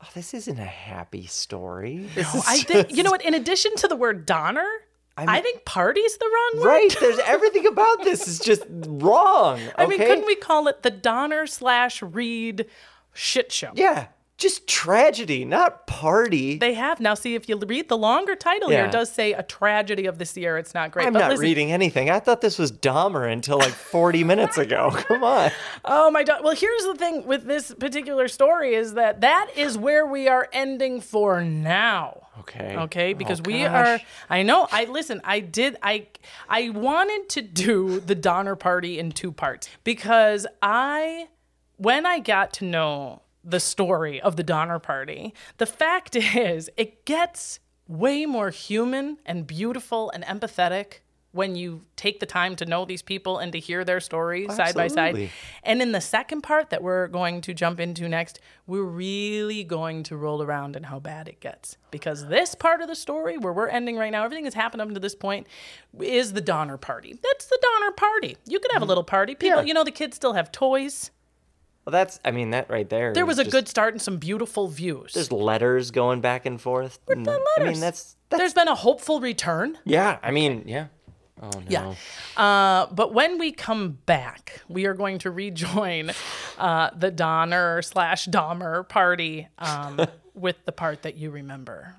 Speaker 2: Oh, this isn't a happy story. This
Speaker 1: No, I think you know what. In addition to the word Donner, I,
Speaker 2: mean-
Speaker 1: think party's the wrong word.
Speaker 2: Right. There's everything about this is just wrong. Okay? <laughs>
Speaker 1: I mean, couldn't we call it the Donner slash Reed shit show?
Speaker 2: Yeah. Just tragedy, not party.
Speaker 1: They have now. See, if you read the longer title here,
Speaker 2: Yeah.
Speaker 1: it does say a tragedy of the Sierra. It's not great.
Speaker 2: I'm
Speaker 1: but
Speaker 2: not
Speaker 1: listen,
Speaker 2: reading anything. I thought this was Dahmer until like 40 <laughs> minutes ago. Come on.
Speaker 1: Oh my god. Well, here's the thing with this particular story is that that is where we are ending for now.
Speaker 2: Okay.
Speaker 1: Okay, oh, because
Speaker 2: Oh,
Speaker 1: we are I know, I listen, I did I I wanted to do the Donner party in two parts because I when I got to know the story of the Donner party, the fact <laughs> is it gets way more human and beautiful and empathetic when you take the time to know these people and to hear their stories side by side.
Speaker 2: Absolutely.
Speaker 1: And in the second part that we're going to jump into next, we're really going to roll around in how bad it gets. Because this part of the story where we're ending right now, everything that's happened up to this point is the Donner party. That's the Donner party. You can have a mm. little party. People.
Speaker 2: Yeah.
Speaker 1: you know, the kids still have toys.
Speaker 2: Well, that's, I mean, that right there.
Speaker 1: There was a
Speaker 2: just-
Speaker 1: good start and some beautiful views.
Speaker 2: There's letters going back and forth.
Speaker 1: The
Speaker 2: and- I mean, that's, that's
Speaker 1: There's been a hopeful return.
Speaker 2: yeah. I mean, yeah. Oh no.
Speaker 1: Yeah. Uh, but when we come back, we are going to rejoin uh, the Donner slash Dahmer party um, <laughs> with the part that you remember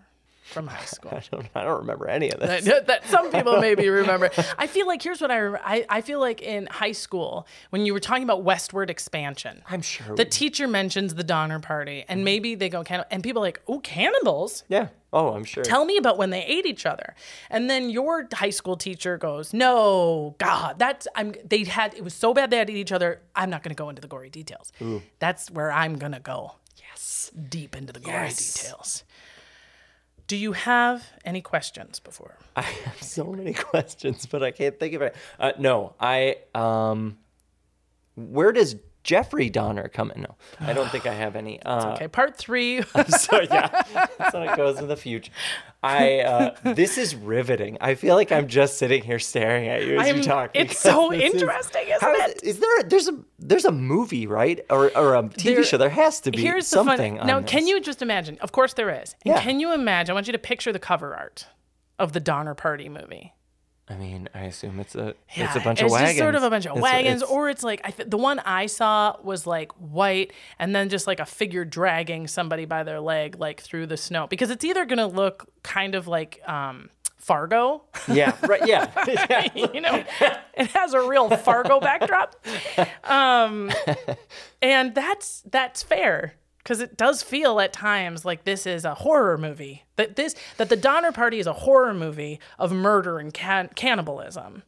Speaker 1: from high <laughs> school.
Speaker 2: I don't, I don't remember any of <laughs> this.
Speaker 1: that, that some people <laughs> maybe remember. I feel like here's what I remember. I, I feel like in high school when you were talking about westward expansion.
Speaker 2: I'm sure.
Speaker 1: The teacher mentions the Donner Party, and mm-hmm. maybe they go cannibal, and people are like, "Oh, cannibals!
Speaker 2: yeah. Oh, I'm sure.
Speaker 1: Tell me about when they ate each other." And then your high school teacher goes, "No, God, that's I'm." They had it was so bad they had to eat each other. I'm not going to go into the gory details. That's where I'm going to go. Yes, deep into the gory
Speaker 2: Yes.
Speaker 1: details. Do you have any questions before? <laughs>
Speaker 2: I have so many questions, but I can't think of it. Uh, no, I um, where does Jeffrey Donner coming. No, I don't think I have any. <sighs> Uh,
Speaker 1: Okay, part three. <laughs> <laughs>
Speaker 2: so yeah, that's how it goes in the future. I uh, this is riveting. I feel like I'm just sitting here staring at you as
Speaker 1: I'm-
Speaker 2: you talk.
Speaker 1: it's so
Speaker 2: this is-
Speaker 1: interesting, isn't it?
Speaker 2: Is there a, there's a there's a movie right or or a TV
Speaker 1: There-
Speaker 2: show? There has to be
Speaker 1: Here's
Speaker 2: something.
Speaker 1: the
Speaker 2: on
Speaker 1: fun. Now, can you just imagine? Of course, there is. And
Speaker 2: Yeah.
Speaker 1: can you imagine? I want you to picture the cover art of the Donner Party movie.
Speaker 2: I mean, I assume it's a
Speaker 1: Yeah,
Speaker 2: it's a bunch of
Speaker 1: it's
Speaker 2: wagons.
Speaker 1: just sort of a bunch of
Speaker 2: It's-
Speaker 1: wagons,
Speaker 2: it's-
Speaker 1: or it's like I th- the one I saw was like white, and then just like a figure dragging somebody by their leg like through the snow, because it's either gonna look kind of like um, Fargo,
Speaker 2: yeah, right, yeah. <laughs> yeah.
Speaker 1: you know, it has a real Fargo backdrop, <laughs> um, and that's that's fair because it does feel at times like this is a horror movie. That this that the Donner Party is a horror movie of murder and can- cannibalism,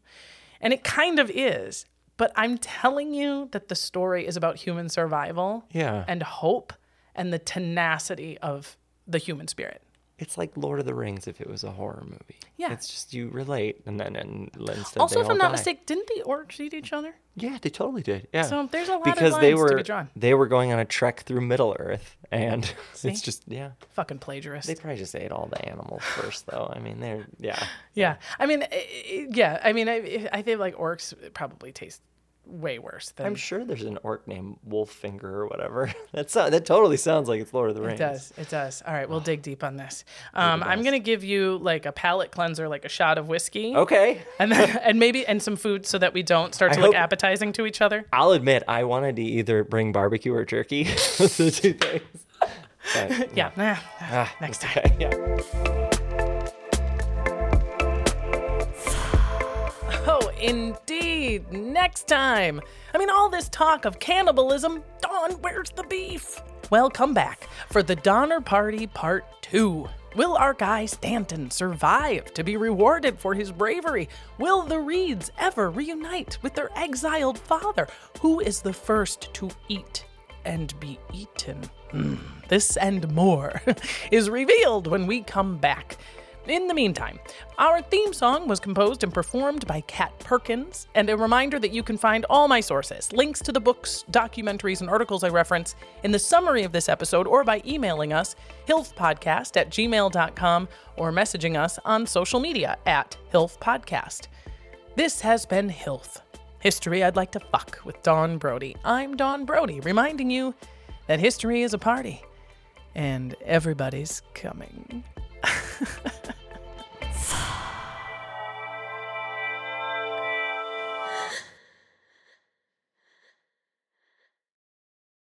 Speaker 1: and it kind of is. But I'm telling you that the story is about human survival,
Speaker 2: Yeah.
Speaker 1: and hope, and the tenacity of the human spirit.
Speaker 2: It's like Lord of the Rings if it was a horror movie.
Speaker 1: Yeah.
Speaker 2: It's just you relate and then and instead
Speaker 1: Also, if I'm not mistaken, didn't the orcs eat each other?
Speaker 2: Yeah, they totally did. Yeah.
Speaker 1: So there's a lot of
Speaker 2: because they
Speaker 1: lines to
Speaker 2: were
Speaker 1: be drawn.
Speaker 2: they were going on a trek through Middle Earth and <laughs> it's just yeah.
Speaker 1: Fucking plagiarist.
Speaker 2: They probably just ate all the animals first though. I mean, they're yeah. <laughs>
Speaker 1: Yeah, I mean, yeah, I mean, I, I think like orcs probably taste way worse than
Speaker 2: I'm sure there's an orc named Wolffinger or whatever. <laughs> That's not, that totally sounds like it's Lord of the Rings.
Speaker 1: it does. It does. All right, we'll <sighs> dig deep on this. Um, I'm gonna give you like a palate cleanser, like a shot of whiskey,
Speaker 2: Okay.
Speaker 1: and then <laughs> and maybe and some food so that we don't start to
Speaker 2: I
Speaker 1: look appetizing to each other.
Speaker 2: I'll admit I wanted to either bring barbecue or. <laughs> Those are the two things. But,
Speaker 1: Yeah, nah,
Speaker 2: ah,
Speaker 1: next time.
Speaker 2: okay, Yeah.
Speaker 1: Indeed. Next time. I mean, all this talk of cannibalism. Don, where's the beef? Well, come back for the Donner Party Part 2. Will our guy Stanton survive to be rewarded for his bravery? Will the Reeds ever reunite with their exiled father? Who is the first to eat and be eaten? Hmm, This and more <laughs> is revealed when we come back. In the meantime, our theme song was composed and performed by Kat Perkins, and a reminder that you can find all my sources, links to the books, documentaries, and articles I reference in the summary of this episode or by emailing us, hilfpodcast at gmail.com, or messaging us on social media at hilfpodcast. This has been HILF, History I'd Like to Fuck with Dawn Brody. I'm Dawn Brody, reminding you that history is a party, and everybody's coming. <laughs> Life.